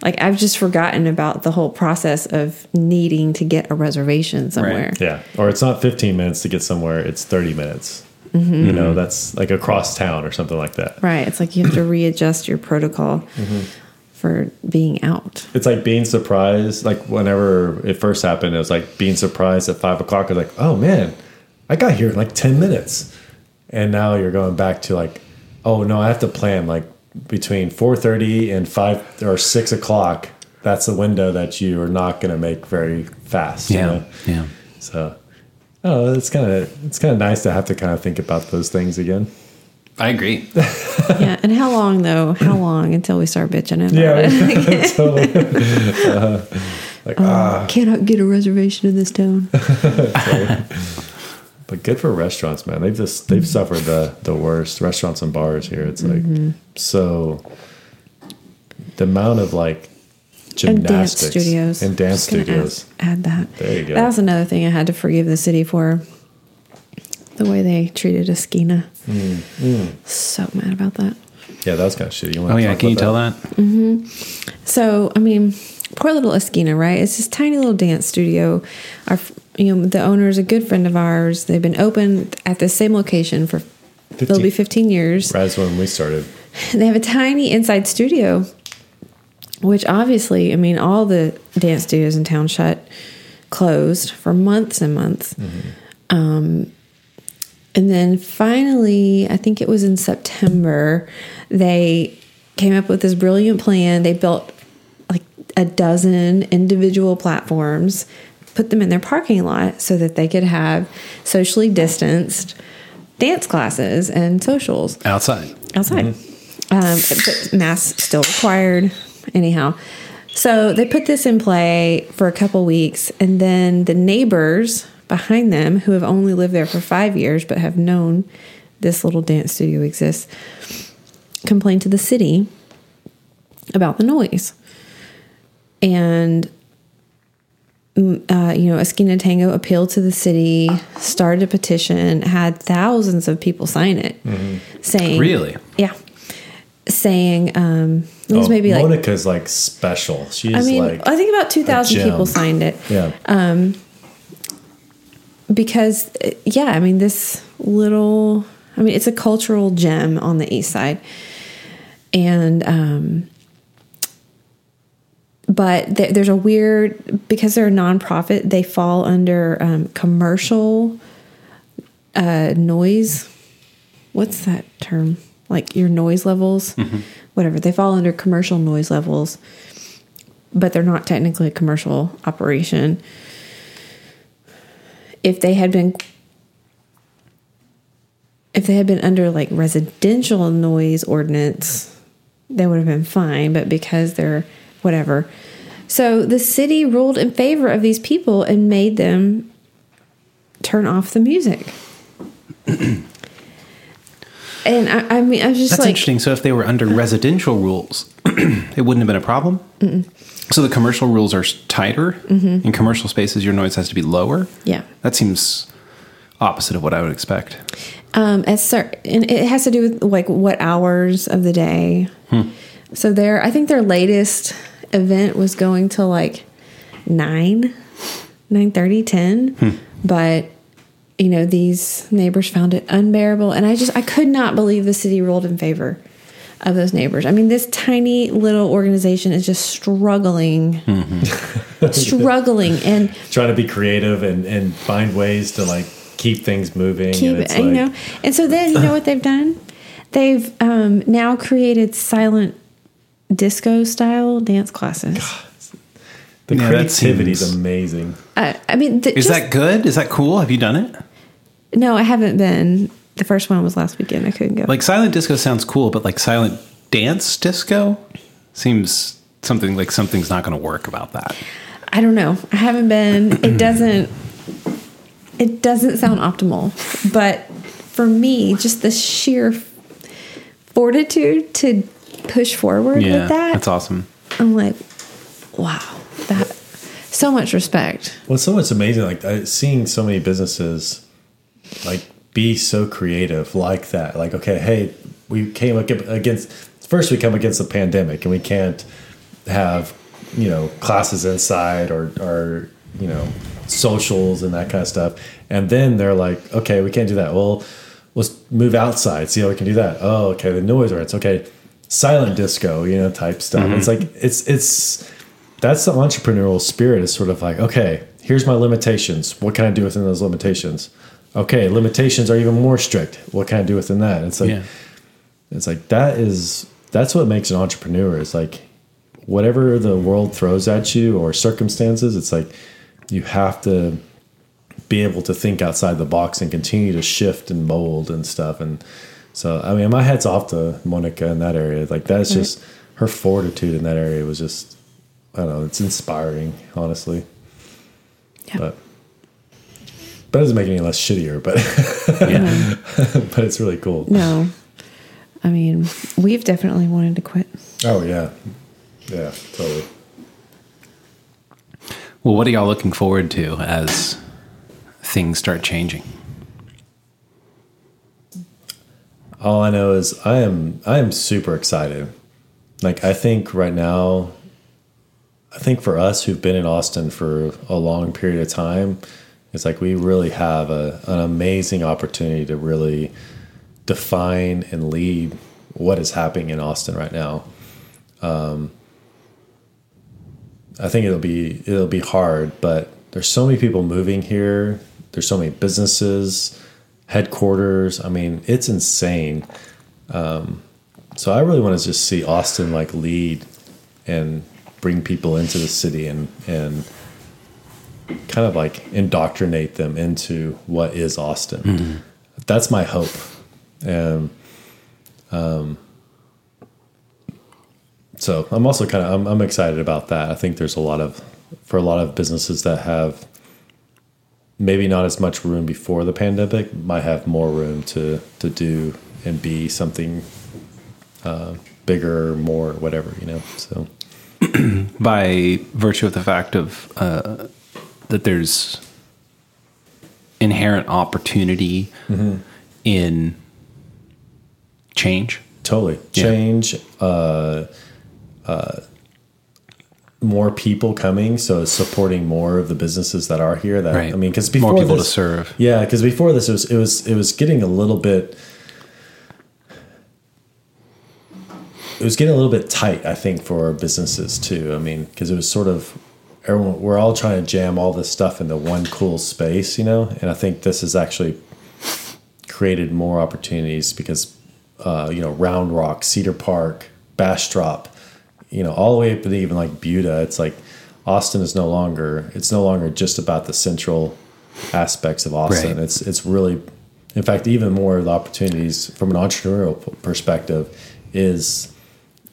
Like I've just forgotten about the whole process of needing to get a reservation somewhere. Yeah, or it's not 15 minutes to get somewhere; it's 30 minutes. Mm-hmm. You know, that's like across town or something like that. Right. It's like you have to readjust your protocol mm-hmm. For being out. It's like being surprised. Like whenever it first happened, it was like being surprised at five o'clock. I was like, "Oh man, I got here in like 10 minutes," and now you're going back to like, "Oh no, I have to plan like between 4:30 and five or six o'clock." That's the window that you are not going to make very fast. you Yeah. know? Yeah. So, oh, it's kind of it's kind of nice to have to kind of think about those things again. I agree. yeah. And how long though? How long until we start bitching about Yeah, it? totally. Uh, like ah, Cannot get a reservation in this town. but good for restaurants, man. They've just they've suffered the the worst restaurants and bars here. It's like so the amount of like and dance gymnastics studios. and dance studios. Add, add that. There you go. That was another thing I had to forgive the city for. The way they treated Esquina. Mm. mm, So mad about that. Yeah, that was kind of shitty. You wanna Oh yeah. Can you about tell that? Mm-hmm. So, I mean, poor little Esquina, right? It's this tiny little dance studio. Our, you know, the owner is a good friend of ours. They've been open at the same location for it'll be 15 years. Right as when we started. They have a tiny inside studio, which obviously, I mean, all the dance studios in town shut, closed for months and months. Mm-hmm. Um, And then finally, I think it was in September, they came up with this brilliant plan. They built like a dozen individual platforms, put them in their parking lot so that they could have socially distanced dance classes and socials Outside. outside. Um, but masks still required, anyhow. So they put this in play for a couple weeks, and then the neighbors behind them, who have only lived there for five years but have known this little dance studio exists, complained to the city about the noise. And mm, uh, you know, Esquina Tango appealed to the city, started a petition, had thousands of people sign it, saying, Really? yeah, saying um, it was Oh, maybe like Monica's like special. She's I mean, like I think about two thousand people signed it yeah. Because, uh, yeah, I mean, this little, I mean, it's a cultural gem on the east side, and um, but there, there's a weird because they're a nonprofit, they fall under um, commercial uh, noise. What's that term? Like your noise levels, whatever. They fall under commercial noise levels, but they're not technically a commercial operation. If they had been if they had been under like residential noise ordinance, they would have been fine, but because they're whatever. So the city ruled in favor of these people and made them turn off the music. And I, I mean, I was just That's like, interesting. So if they were under residential rules, it wouldn't have been a problem. So the commercial rules are tighter. Mm-hmm. In commercial spaces, your noise has to be lower. yeah. That seems opposite of what I would expect. Um, at cer- and it has to do with like what hours of the day. Hmm. So their, I think their latest event was going to like nine, nine thirty, ten. Hmm. But you know these neighbors found it unbearable, and I just I could not believe the city ruled in favor of those neighbors. I mean, this tiny little organization is just struggling, struggling, and trying to be creative and, and find ways to like keep things moving. keep and it, it's you know. And so then you know what they've done? They've um, now created silent disco style dance classes. the Yeah, creativity is amazing. Uh, I mean, th- Is just- that good? Is that cool? Have you done it? No? I haven't been. The first one was last weekend. I couldn't go. Like silent disco sounds cool, but like silent dance disco seems something like something's not going to work about that. I don't know. I haven't been. It doesn't. It doesn't sound optimal, but for me, just the sheer fortitude to push forward Yeah, with that, that's awesome. I'm like, wow, that so much respect. Well, so much amazing. Like I, seeing so many businesses like be so creative like that. Like, okay, hey, we came against first we come against the pandemic and we can't have you know classes inside or or you know socials and that kind of stuff. And then they're like, okay, we can't do that. Well, let's move outside, see how we can do that. Oh, okay, the noise ordinance. Okay, silent disco, you know, type stuff. Mm-hmm. It's like it's it's that's the entrepreneurial spirit is sort of like okay here's my limitations what can i do within those limitations okay limitations are even more strict. What can i do within that? It's like Yeah. it's like that is that's what makes an entrepreneur. It's like whatever the world throws at you or circumstances it's like you have to be able to think outside the box and continue to shift and mold and stuff. And so i mean my head's off to monica in that area. Like that's mm-hmm. just her fortitude in that area was just i don't know it's inspiring honestly. Yeah. but but it doesn't make it any less shittier but Yeah. but it's really cool No, I mean, we've definitely wanted to quit. oh yeah yeah totally well, what are y'all looking forward to as things start changing? All I know is I am I am super excited. Like I think right now I think for us who've been in Austin for a long period of time, it's like we really have a, an amazing opportunity to really define and lead what is happening in Austin right now. Um, I think it'll be it'll be hard, but there's so many people moving here there's so many businesses, headquarters. I mean, it's insane. Um, so I really want to just see Austin like lead and bring people into the city and and kind of like indoctrinate them into what is Austin. That's my hope. And um, so I'm also kind of I'm, I'm excited about that. I think there's a lot of for a lot of businesses that have maybe not as much room before the pandemic might have more room to to do and be something uh, bigger, more whatever you know. So by virtue of the fact of uh, that there's inherent opportunity in change. totally Yeah. change. Uh, uh, more people coming, so supporting more of the businesses that are here. That Right. I mean, because before More people to this- serve. Yeah, because before this, it was it was it was getting a little bit. It was getting a little bit tight, I think, for businesses too. I mean, because it was sort of everyone we're all trying to jam all this stuff into one cool space, you know. And I think this has actually created more opportunities because, uh, you know, Round Rock, Cedar Park, Bastrop, you know, all the way up to even like Buda. It's like Austin is no longer. It's no longer just about the central aspects of Austin. Right. It's it's really, in fact, even more of the opportunities from an entrepreneurial perspective is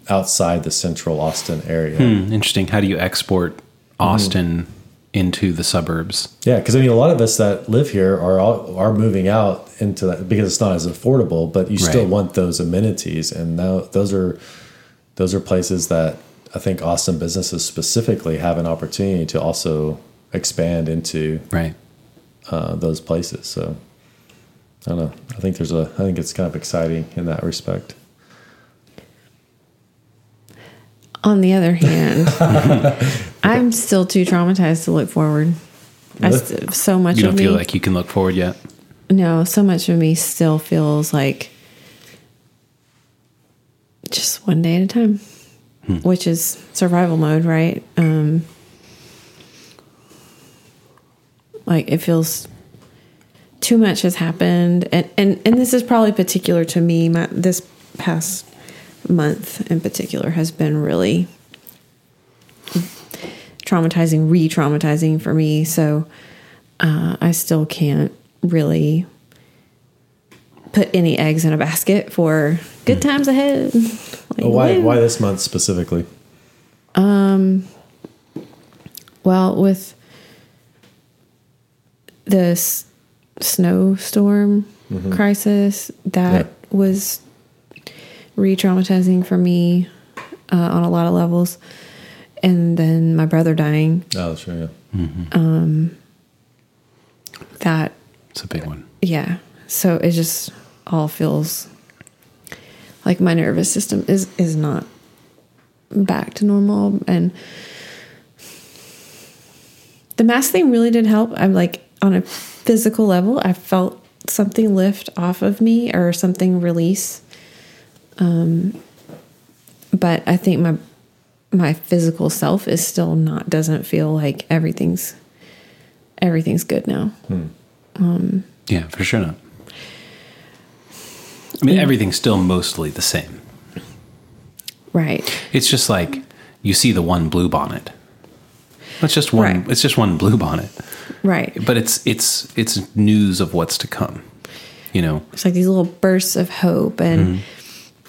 outside the central Austin area. Hmm, interesting. How do you export Austin into the suburbs? Yeah, because I mean, a lot of us that live here are all, are moving out into that because it's not as affordable, but you still want those amenities, and now those are those are places that I think Austin businesses specifically have an opportunity to also expand into Right. uh, those places. So I don't know. I think there's a. I think it's kind of exciting in that respect. On the other hand, I'm still too traumatized to look forward. I Really? st- so much You don't of feel me, like you can look forward yet? no, so much of me still feels like just one day at a time, which is survival mode, right? Um, like it feels too much has happened, and and and this is probably particular to me. My this past month in particular has been really traumatizing, re-traumatizing for me. So uh, I still can't really put any eggs in a basket for good times ahead. Like, Oh, why? woo. Why this month specifically? Um, Well, with this snowstorm crisis, that Yeah. was re-traumatizing for me uh, on a lot of levels. And then my brother dying, Oh, sure. Yeah. that It's a big one. yeah so it just all feels like my nervous system is is not back to normal and the mask thing really did help i'm like on a physical level i felt something lift off of me or something release um but i think my my physical self is still not doesn't feel like everything's everything's good now hmm. um, Yeah, for sure not. I mean, everything's still mostly the same. right It's just like you see the one blue bonnet. It's just one. Right. It's just one blue bonnet, right but it's it's it's news of what's to come. You know, it's like these little bursts of hope and mm-hmm.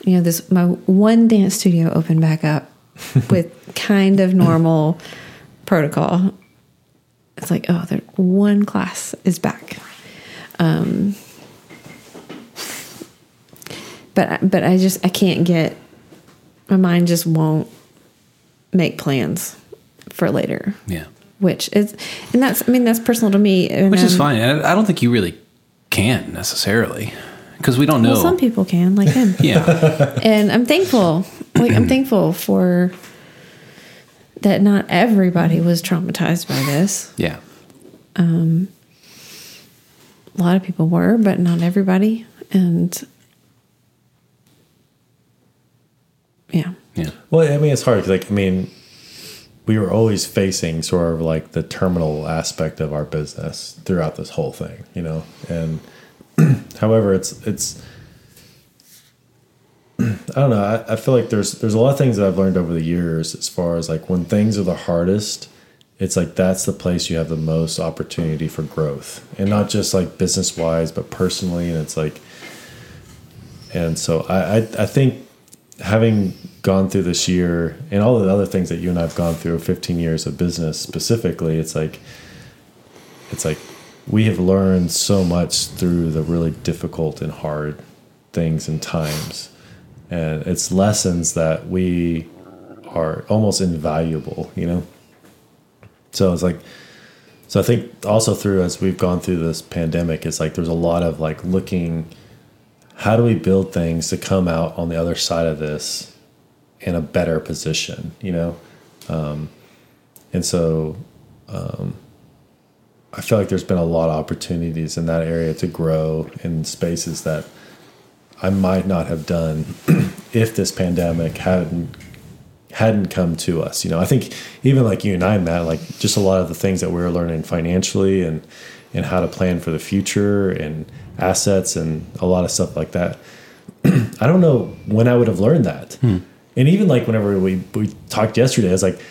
You know this my one dance studio opened back up with kind of normal protocol. It's like oh there one class is back. Um but I- but i just i can't get my mind just won't make plans for later. Yeah, which is and that's i mean that's personal to me and, which is um, fine. I don't think you really can necessarily because we don't know. well some people can like him yeah, and I'm thankful. Like I'm thankful for that. Not everybody was traumatized by this. yeah, Um. A lot of people were, but not everybody. And yeah, yeah. Well, I mean, it's hard. Like, I mean, we were always facing sort of like the terminal aspect of our business throughout this whole thing, you know. And however, it's it's I don't know. I, I feel like there's there's a lot of things that I've learned over the years as far as like when things are the hardest, it's like that's the place you have the most opportunity for growth, and not just like business wise, but personally. And it's like, and so I I, I think having gone through this year and all the other things that you and I've gone through 15 years of business specifically, it's like it's like we have learned so much through the really difficult and hard things and times. And it's lessons that we are almost invaluable you know? So it's like so i think also through as we've gone through this pandemic it's like there's a lot of like looking how do we build things to come out on the other side of this in a better position you know? Um, and so um, i feel like there's been a lot of opportunities in that area to grow in spaces that I might not have done if this pandemic hadn't hadn't come to us. You know, I think even like you and I, Matt, like just a lot of the things that we were learning financially and and how to plan for the future and assets and a lot of stuff like that. I don't know when I would have learned that. Hmm. And even like whenever we we talked yesterday, I was like,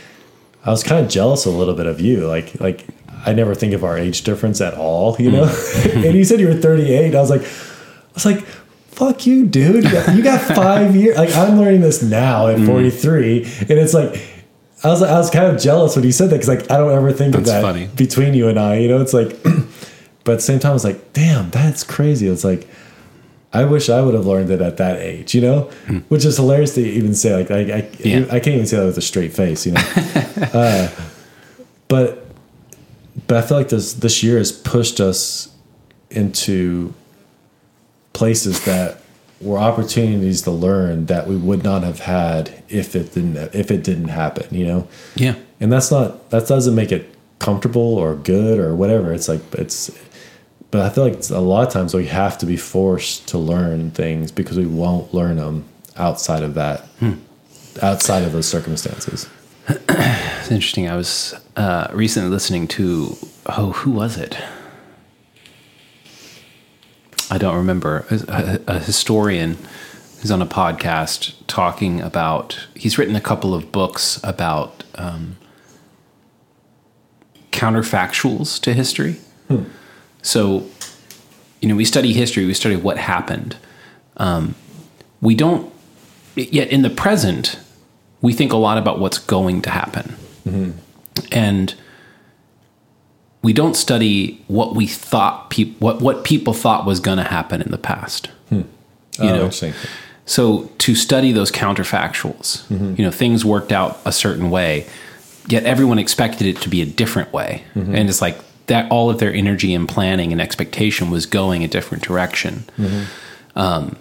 I was kind of jealous a little bit of you. Like like I never think of our age difference at all, you know. and you said you were 38. I was like, I was like, fuck you, dude. You got, five years. Like I'm learning this now at mm. 43, and it's like I was I was kind of jealous when he said that because like I don't ever think that's of that funny. between you and I. You know, it's like, but at the same time, I was like, damn, that's crazy. It's like. I wish I would have learned it at that age, you know, mm. which is hilarious to even say. Like, I, I, yeah. I can't even say that with a straight face, you know. uh, but, but I feel like this this year has pushed us into places that were opportunities to learn that we would not have had if it didn't if it didn't happen you know? Yeah. And that's not that doesn't make it comfortable or good or whatever. It's like it's but i feel like a lot of times we have to be forced to learn things because we won't learn them outside of that hmm. outside of those circumstances it's interesting i was uh, recently listening to oh who was it I don't remember, a, a historian who's on a podcast talking about, he's written a couple of books about um, counterfactuals to history. Hmm. So, you know, we study history, we study what happened. Um, we don't, yet in the present, we think a lot about what's going to happen. Mm-hmm. And we don't study what we thought pe- what what people thought was going to happen in the past. Hmm. Oh, you know, so to study those counterfactuals, mm-hmm. you know, things worked out a certain way, yet everyone expected it to be a different way, mm-hmm. and it's like that. All of their energy and planning and expectation was going a different direction. Mm-hmm. Um,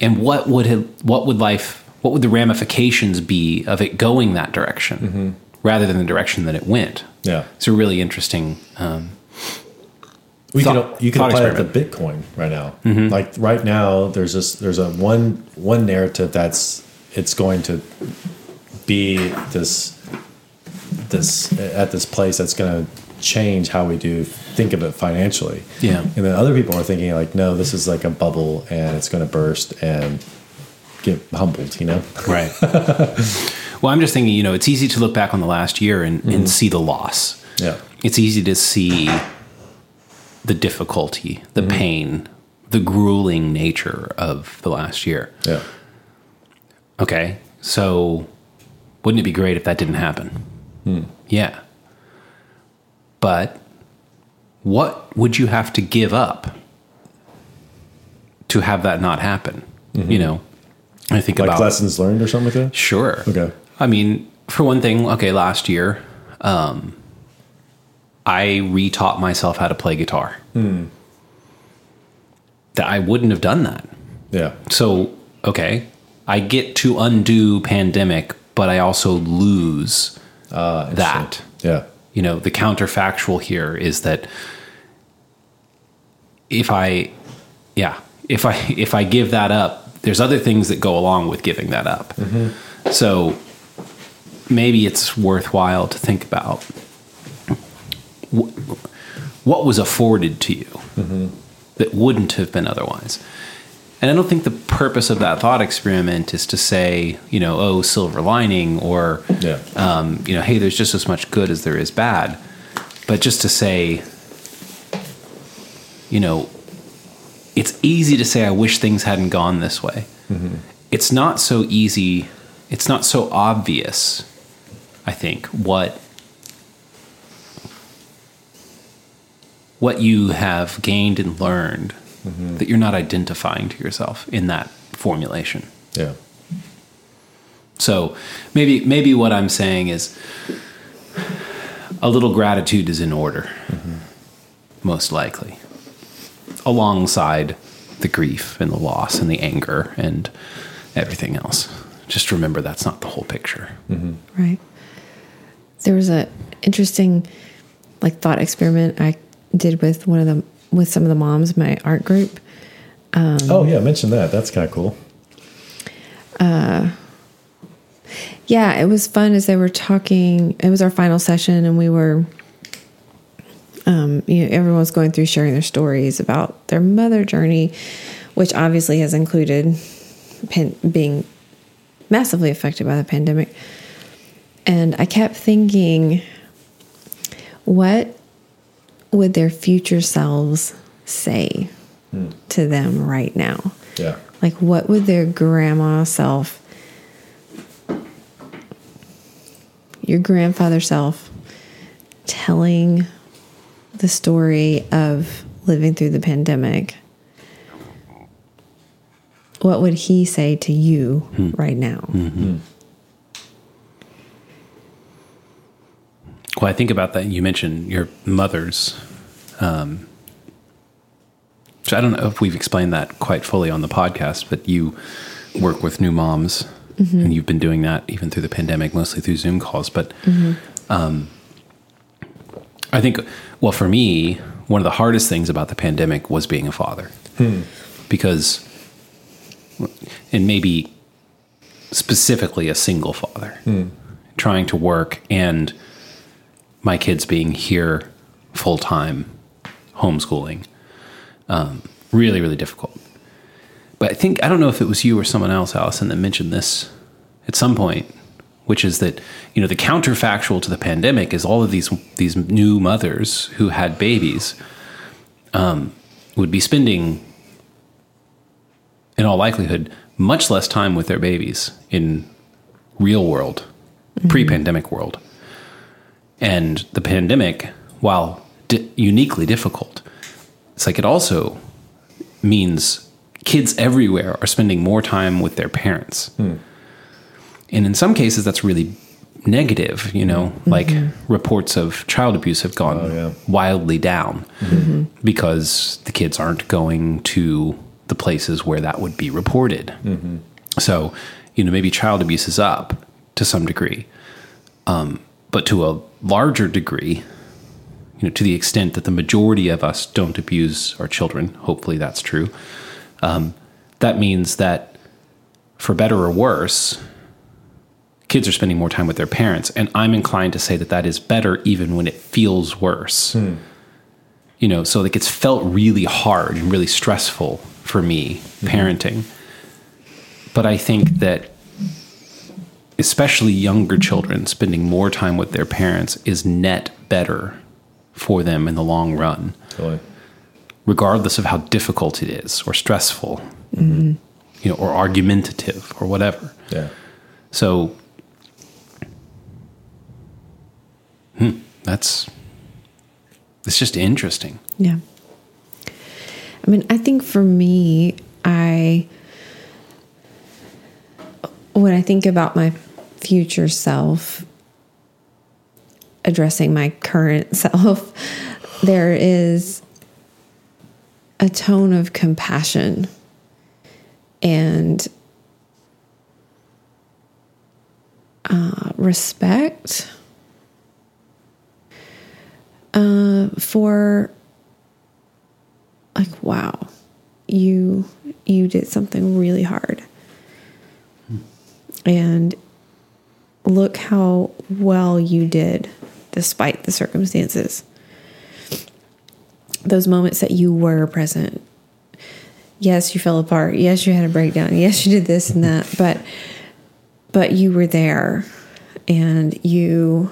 and what would have, what would life what would the ramifications be of it going that direction mm-hmm. rather than the direction that it went? Yeah, it's a really interesting. Um, we thought, can you can apply that to Bitcoin right now. Mm-hmm. Like right now, there's this there's a one one narrative that's it's going to be this this at this place that's going to change how we do think of it financially. Yeah, and then other people are thinking like, no, this is like a bubble and it's going to burst and get humbled. You know, right. Well, I'm just thinking, you know, it's easy to look back on the last year and, mm-hmm. and see the loss. Yeah. It's easy to see the difficulty, the mm-hmm. pain, the grueling nature of the last year. Yeah. Okay. So wouldn't it be great if that didn't happen? Hmm. Yeah. But what would you have to give up to have that not happen? Mm-hmm. You know, I think like about lessons learned or something like that. Sure. Okay. I mean, for one thing, okay, last year, um, I retaught myself how to play guitar. Mm. That I wouldn't have done that. Yeah. So, okay, I get to undo pandemic, but I also lose uh, that. Yeah. You know, the counterfactual here is that if I, yeah, if I if I give that up, there's other things that go along with giving that up. Mm-hmm. So maybe it's worthwhile to think about wh- what was afforded to you that wouldn't have been otherwise. And I don't think the purpose of that thought experiment is to say, you know, oh, silver lining, or, Yeah. um, you know, hey, there's just as much good as there is bad. But just to say, you know, it's easy to say, I wish things hadn't gone this way. Mm-hmm. It's not so easy, it's not so obvious, I think, what. What you have gained and learned mm-hmm. that you're not identifying to yourself in that formulation. Yeah. So maybe maybe what I'm saying is a little gratitude is in order, mm-hmm. most likely, alongside the grief and the loss and the anger and everything else. Just remember that's not the whole picture. Mm-hmm. Right. There was a interesting like thought experiment I did with one of the with some of the moms in my art group. Um, oh yeah, mention that. That's kind of cool. Uh, yeah, it was fun as they were talking. It was our final session, and we were, um, you know, everyone was going through sharing their stories about their mother journey, which obviously has included pan- being massively affected by the pandemic. And I kept thinking, what would their future selves say to them right now? Yeah. Like, what would their grandma self, your grandfather self, telling the story of living through the pandemic? What would he say to you hmm. right now? Mm-hmm. Hmm. Well, I think about that. You mentioned your mother's. Um, which I don't know if we've explained that quite fully on the podcast, but you work with new moms, mm-hmm. and you've been doing that even through the pandemic, mostly through Zoom calls. But mm-hmm. um, I think, well, for me, one of the hardest things about the pandemic was being a father, because, and maybe specifically a single father, trying to work and my kids being here full time, homeschooling, um, really, really difficult. But I think, I don't know if it was you or someone else, Allison, that mentioned this at some point, which is that, you know, the counterfactual to the pandemic is all of these, these new mothers who had babies um, would be spending, in all likelihood, much less time with their babies in real world, pre pandemic world. And the pandemic, while di- uniquely difficult, it's like it also means kids everywhere are spending more time with their parents. And in some cases, that's really negative, you know, like reports of child abuse have gone Oh, yeah. wildly down because the kids aren't going to the places where that would be reported. So, you know, maybe child abuse is up to some degree, um, but to a larger degree, you know, to the extent that the majority of us don't abuse our children, hopefully that's true. Um, that means that, for better or worse, kids are spending more time with their parents, and I'm inclined to say that that is better, even when it feels worse. Hmm. You know, so like it's felt really hard and really stressful for me mm-hmm. parenting, but I think that especially younger children spending more time with their parents is net better for them in the long run, Totally. regardless of how difficult it is or stressful, mm-hmm. you know, or argumentative or whatever. Yeah. So, hmm, that's it's just interesting. Yeah. I mean, I think for me, I when I think about my future self addressing my current self, there is a tone of compassion and uh, respect uh, for like wow you you did something really hard and look how well you did despite the circumstances. Those moments that you were present. Yes, you fell apart. Yes, you had a breakdown. Yes, you did this and that, but but you were there and you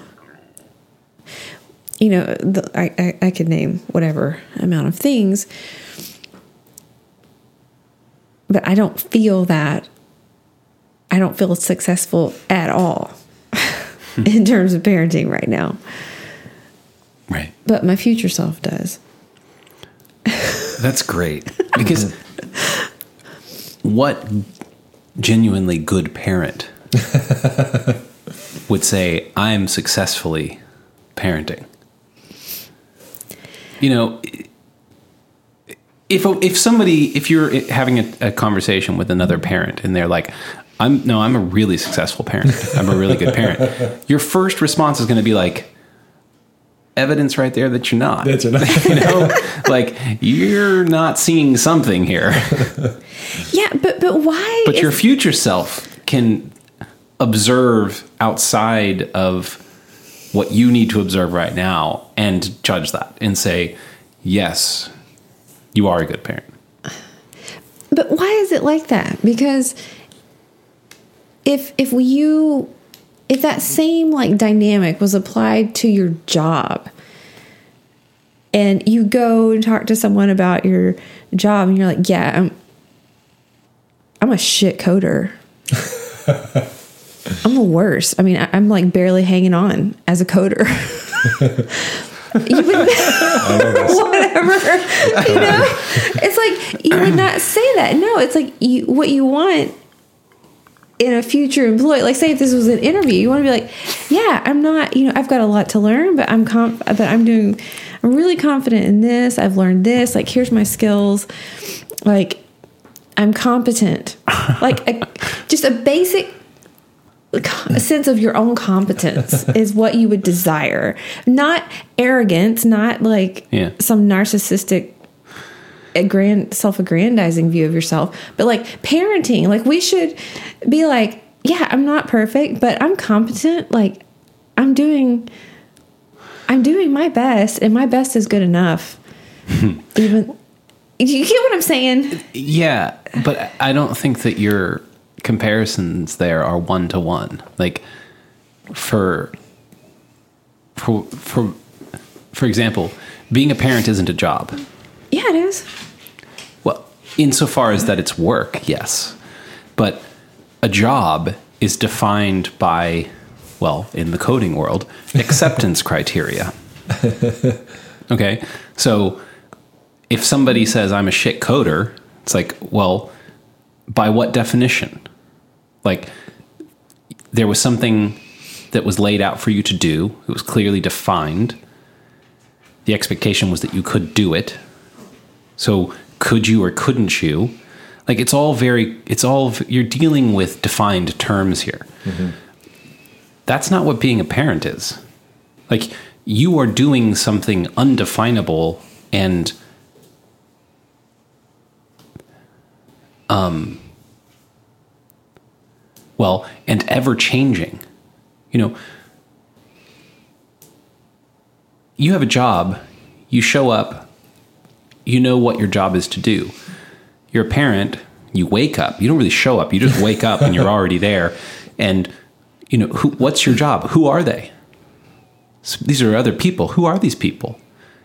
you know, the, I, I, I could name whatever amount of things, but I don't feel that. I don't feel successful at all in terms of parenting right now. Right. But my future self does. That's great. Because what genuinely good parent would say, I'm successfully parenting? You know, if if somebody if you're having a, a conversation with another parent and they're like, "I'm no, I'm a really successful parent. I'm a really good parent," your first response is going to be like, "Evidence right there that you're not." That's enough. you know, like you're not seeing something here. Yeah, but but why? But is- your future self can observe outside of what you need to observe right now and judge that and say, yes, you are a good parent. But why is it like that? Because if if you if that same like dynamic was applied to your job and you go and talk to someone about your job and you're like, "Yeah, I'm I'm a shit coder." I'm the worst. I mean, I, I'm like barely hanging on as a coder. you would whatever. You know? It's like you would not say that. No it's like you what you want in a future employee like say if this was an interview you want to be like yeah i'm not you know i've got a lot to learn but i'm conf- but i'm doing i'm really confident in this. I've learned this. Like here's my skills. Like i'm competent. Like a, just a basic a sense of your own competence is what you would desire. Not arrogance not like Yeah. some narcissistic a grand self-aggrandizing view of yourself but like parenting. Like we should be like yeah i'm not perfect but i'm competent. Like i'm doing i'm doing my best and my best is good enough. Even you get what i'm saying? Yeah, but I don't think that your comparisons there are one to one. Like for for for for example, being a parent isn't a job. yeah it is Well, insofar as that it's work, yes. But a job is defined by, well, in the coding world, acceptance criteria. Okay. So if somebody says I'm a shit coder, it's like, well, by what definition? Like, there was something that was laid out for you to do, it was clearly defined. The expectation was that you could do it. So could you or couldn't you? Like it's all very it's all you're dealing with defined terms here. That's not what being a parent is. Like you are doing something undefinable and um well, and ever changing. You know, you have a job, you show up, you know what your job is to do. You're a parent, you wake up. You don't really show up. You just wake up and you're already there. And you know, who, what's your job? Who are they? So these are other people. Who are these people?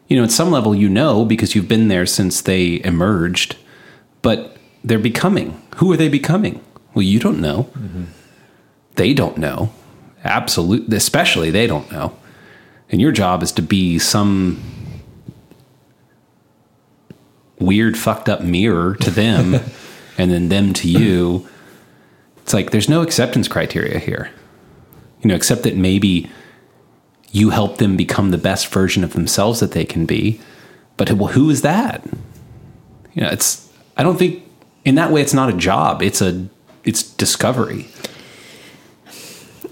You know, at some level you know because you've been there since they emerged, but they're becoming. Who are they becoming? Well, you don't know. They don't know. Absolutely, especially they don't know. And your job is to be some weird, fucked up mirror to them and then them to you. It's like there's no acceptance criteria here. You know, except that maybe you help them become the best version of themselves that they can be. But well, who is that? You know, it's I don't think in that way it's not a job. It's a it's discovery.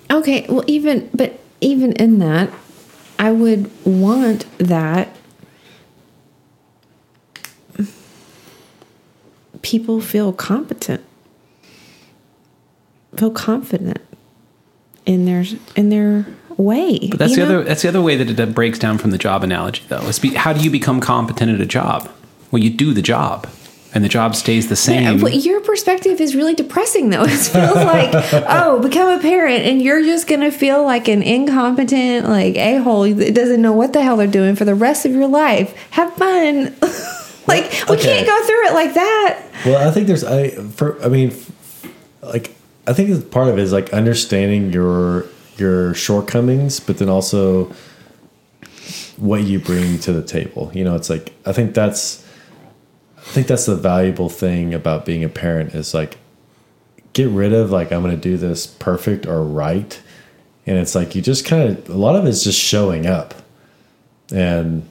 Okay, well, even but even in that, I would want that people feel competent, feel confident in their in their way. But that's the know? other that's the other way that it breaks down from the job analogy though. Is be, how do you become competent at a job? Well, you do the job. And the job stays the same. Yeah, but your perspective is really depressing, though. It feels like, oh, become a parent, and you're just gonna feel like an incompetent, like a hole that doesn't know what the hell they're doing for the rest of your life. Have fun. like we okay. can't go through it like that. Well, I think there's I for I mean, like I think part of it is like understanding your your shortcomings, but then also what you bring to the table. You know, it's like I think that's I think that's the valuable thing about being a parent is like get rid of like I'm going to do this perfect or right, and it's like you just kind of a lot of it's just showing up, and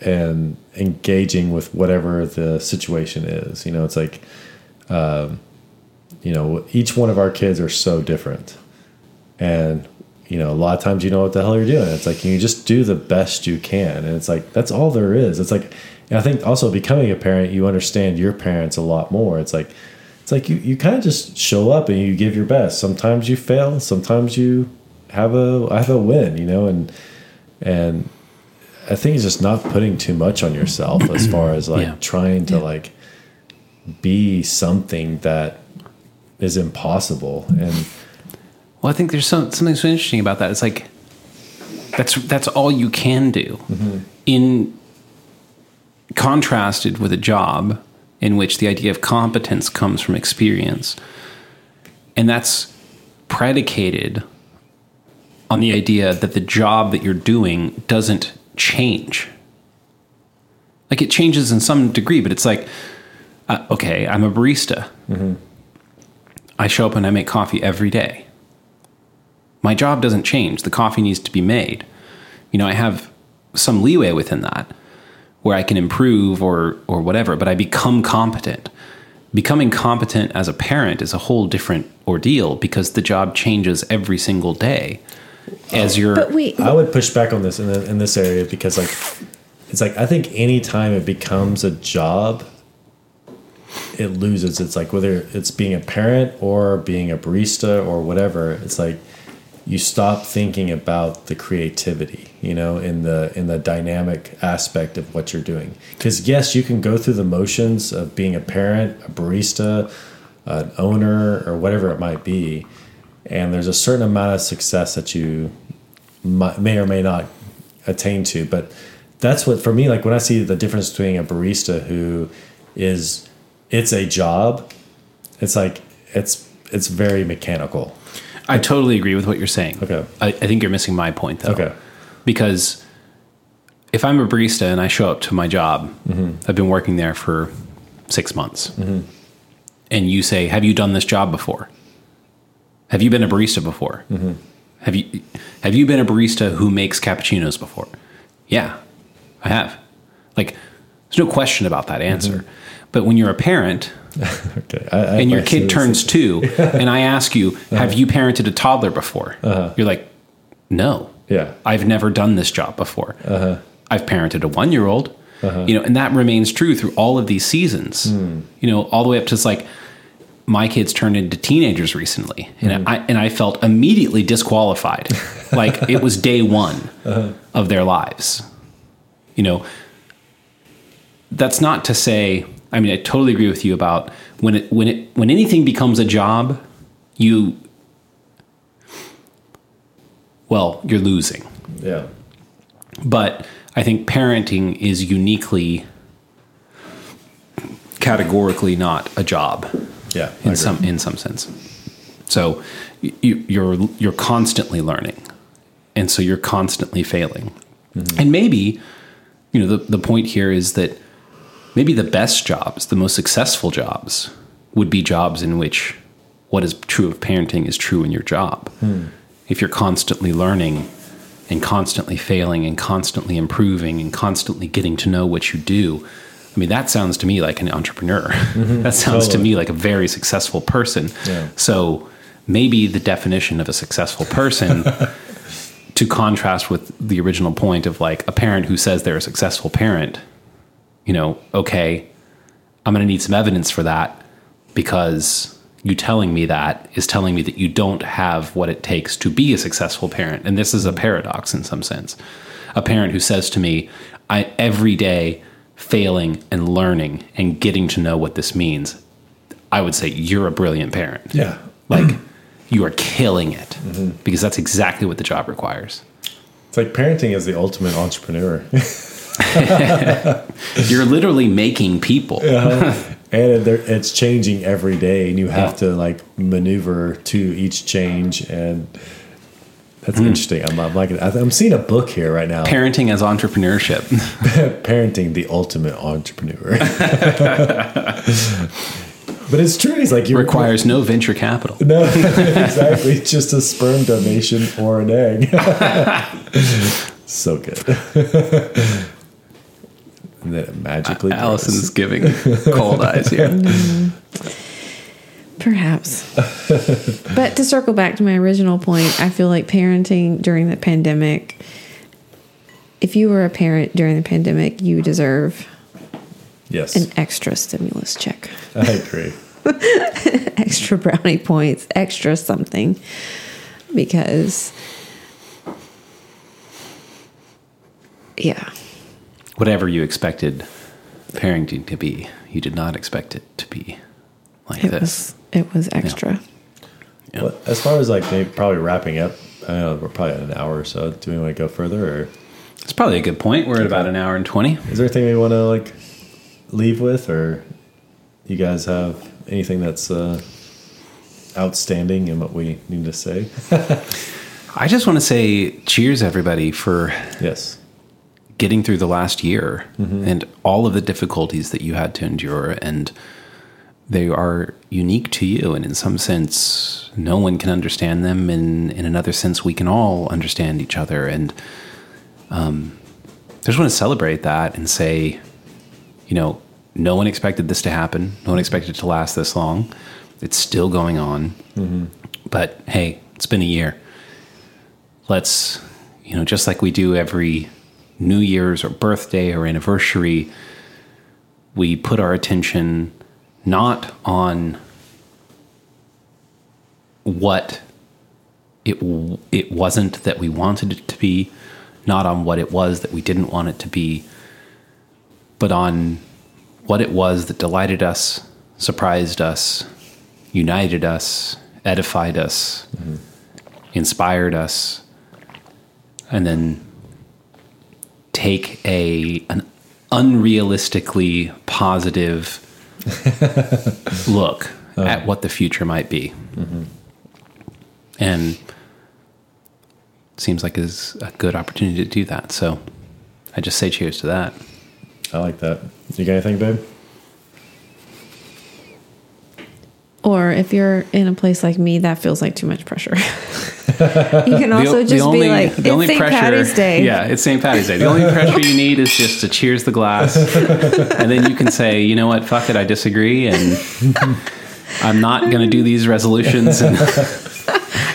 and engaging with whatever the situation is. You know, it's like, um, you know, each one of our kids are so different. And, you know, a lot of times you know what the hell you're doing. It's like you just do the best you can. And it's like, that's all there is. It's like, and I think also becoming a parent, you understand your parents a lot more. It's like, it's like you, you kind of just show up and you give your best. Sometimes you fail, sometimes you have a have a win, you know, and and I think it's just not putting too much on yourself as far as like Yeah. trying to like be something that is impossible. And Well, I think there's some, something so interesting about that. It's like that's that's all you can do. Mm-hmm. In contrasted with a job in which the idea of competence comes from experience, and that's predicated on the idea that the job that you're doing doesn't change. Like it changes in some degree, but it's like, uh, okay, I'm a barista. I show up and I make coffee every day. My job doesn't change. The coffee needs to be made. You know, I have some leeway within that where I can improve or or whatever, but I become competent. Becoming competent as a parent is a whole different ordeal because the job changes every single day. As oh. you're But wait, I would push back on this in, the, in this area because like it's like I think any time it becomes a job, it loses. It's like whether it's being a parent or being a barista or whatever. It's like you stop thinking about the creativity, you know, in the in the dynamic aspect of what you're doing. Because yes, you can go through the motions of being a parent, a barista, an owner, or whatever it might be, and there's a certain amount of success that you may or may not attain to. But that's what for me, like when I see the difference between a barista who is it's a job, it's like it's it's very mechanical. I totally agree with what you're saying. Okay. I, I think you're missing my point though. Okay. Because if I'm a barista and I show up to my job, mm-hmm. I've been working there for six months, mm-hmm. and you say, "Have you done this job before? Have you been a barista before? Mm-hmm. Have you have you been a barista who makes cappuccinos before?" Yeah, I have. Like, there's no question about that answer. But when you're a parent Okay. I, I and your kid turns two, and I ask you, "Have you parented a toddler before?" Uh-huh. You're like, "No, Yeah. I've never done this job before. Uh-huh. I've parented a one year old, uh-huh. you know, and that remains true through all of these seasons. Hmm. You know, all the way up to it's like my kids turned into teenagers recently, and hmm. I and I felt immediately disqualified, like it was day one of their lives. You know, that's not to say. I mean, I totally agree with you about when it when it when anything becomes a job, you well, you're losing. Yeah. But I think parenting is uniquely categorically not a job Yeah. In some in some sense. So you, you're you're constantly learning, and so you're constantly failing. Mm-hmm. And maybe you know the the point here is that maybe the best jobs, the most successful jobs, would be jobs in which what is true of parenting is true in your job. Hmm. If you're constantly learning and constantly failing and constantly improving and constantly getting to know what you do. I mean, that sounds to me like an entrepreneur. Mm-hmm. that sounds to me like a very successful person. Yeah. So maybe the definition of a successful person, to contrast with the original point of like a parent who says they're a successful parent, you know, okay, I'm going to need some evidence for that because you telling me that is telling me that you don't have what it takes to be a successful parent. And this is a paradox in some sense. A parent who says to me, I every day failing and learning and getting to know what this means, I would say you're a brilliant parent. Yeah. Like you are killing it mm-hmm. because that's exactly what the job requires. It's like parenting is the ultimate entrepreneur. You're literally making people. and they're- it's changing every day and you have to like maneuver to each change and that's mm-hmm. interesting. I'm, I'm like i'm seeing a book here right now. Parenting as entrepreneurship. parenting the ultimate entrepreneur. But it's true it's like you requires no venture capital. no exactly. Just a sperm donation or an egg. So good and then it magically grows. Allison's giving cold eyes here. Perhaps. but to circle back to my original point, I feel like parenting during the pandemic, if you were a parent during the pandemic, you deserve yes an extra stimulus check, i agree extra brownie points, extra something. Because, yeah, Whatever you expected parenting to be, you did not expect it to be like it this. was it was extra. Yeah. Well, as far as like maybe probably wrapping up, I know we're probably at an hour or so. Do we want to go further, or It's probably a good point. We're at about an hour and 20. is there anything we want to like leave with, or you guys have anything that's uh, outstanding in what we need to say? I just want to say cheers, everybody, for yes, getting through the last year and all of the difficulties that you had to endure. And they are unique to you. And in some sense, no one can understand them. And in another sense, we can all understand each other. And um, I just want to celebrate that and say, you know, no one expected this to happen. No one expected it to last this long. It's still going on. But hey, it's been a year. Let's, you know, just like we do every New Year's or birthday or anniversary, we put our attention not on what it it wasn't that we wanted it to be, not on what it was that we didn't want it to be, but on what it was that delighted us, surprised us, united us, edified us, mm-hmm. inspired us, and then take a an unrealistically positive look oh. at what the future might be. Mm-hmm. And seems like is a good opportunity to do that. So I just say cheers to that. I like that. You got anything, babe? Or if you're in a place like me, that feels like too much pressure. you can also o- just be like, the only it's St. pressure, Patty's Day. Yeah, it's St. Patty's Day. The only pressure you need is just to cheers the glass, and then you can say, you know what, fuck it, I disagree, and I'm not going to do these resolutions. And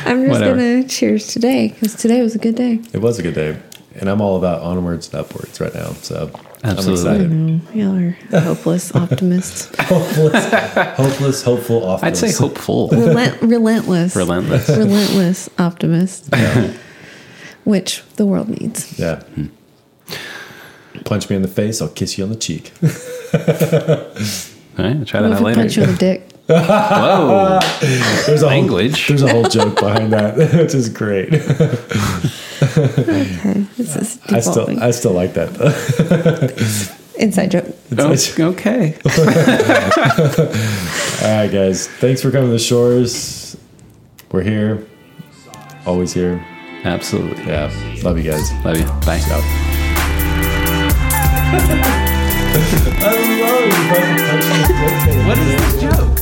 I'm just going to cheers today because today was a good day. It was a good day, and I'm all about onwards and upwards right now. So Absolutely. I'm excited. Y'all are hopeless optimists. hopeless, hopeless, hopeful, I'd say hopeful, Relent- relentless. relentless. relentless optimist. Which the world needs. Yeah. Punch me in the face, I'll kiss you on the cheek. All right, I'll try What that if out I later. punch you on the dick? Whoa, There's a Language. Whole, there's a whole joke behind that, which is great. Okay. This is I still. I still like that though. Inside joke. Oh, okay. All right, guys. Thanks for coming to the shores. We're here, always here. Absolutely. Yeah, love you guys. Love you. Bye. Out. I love you. What is this joke?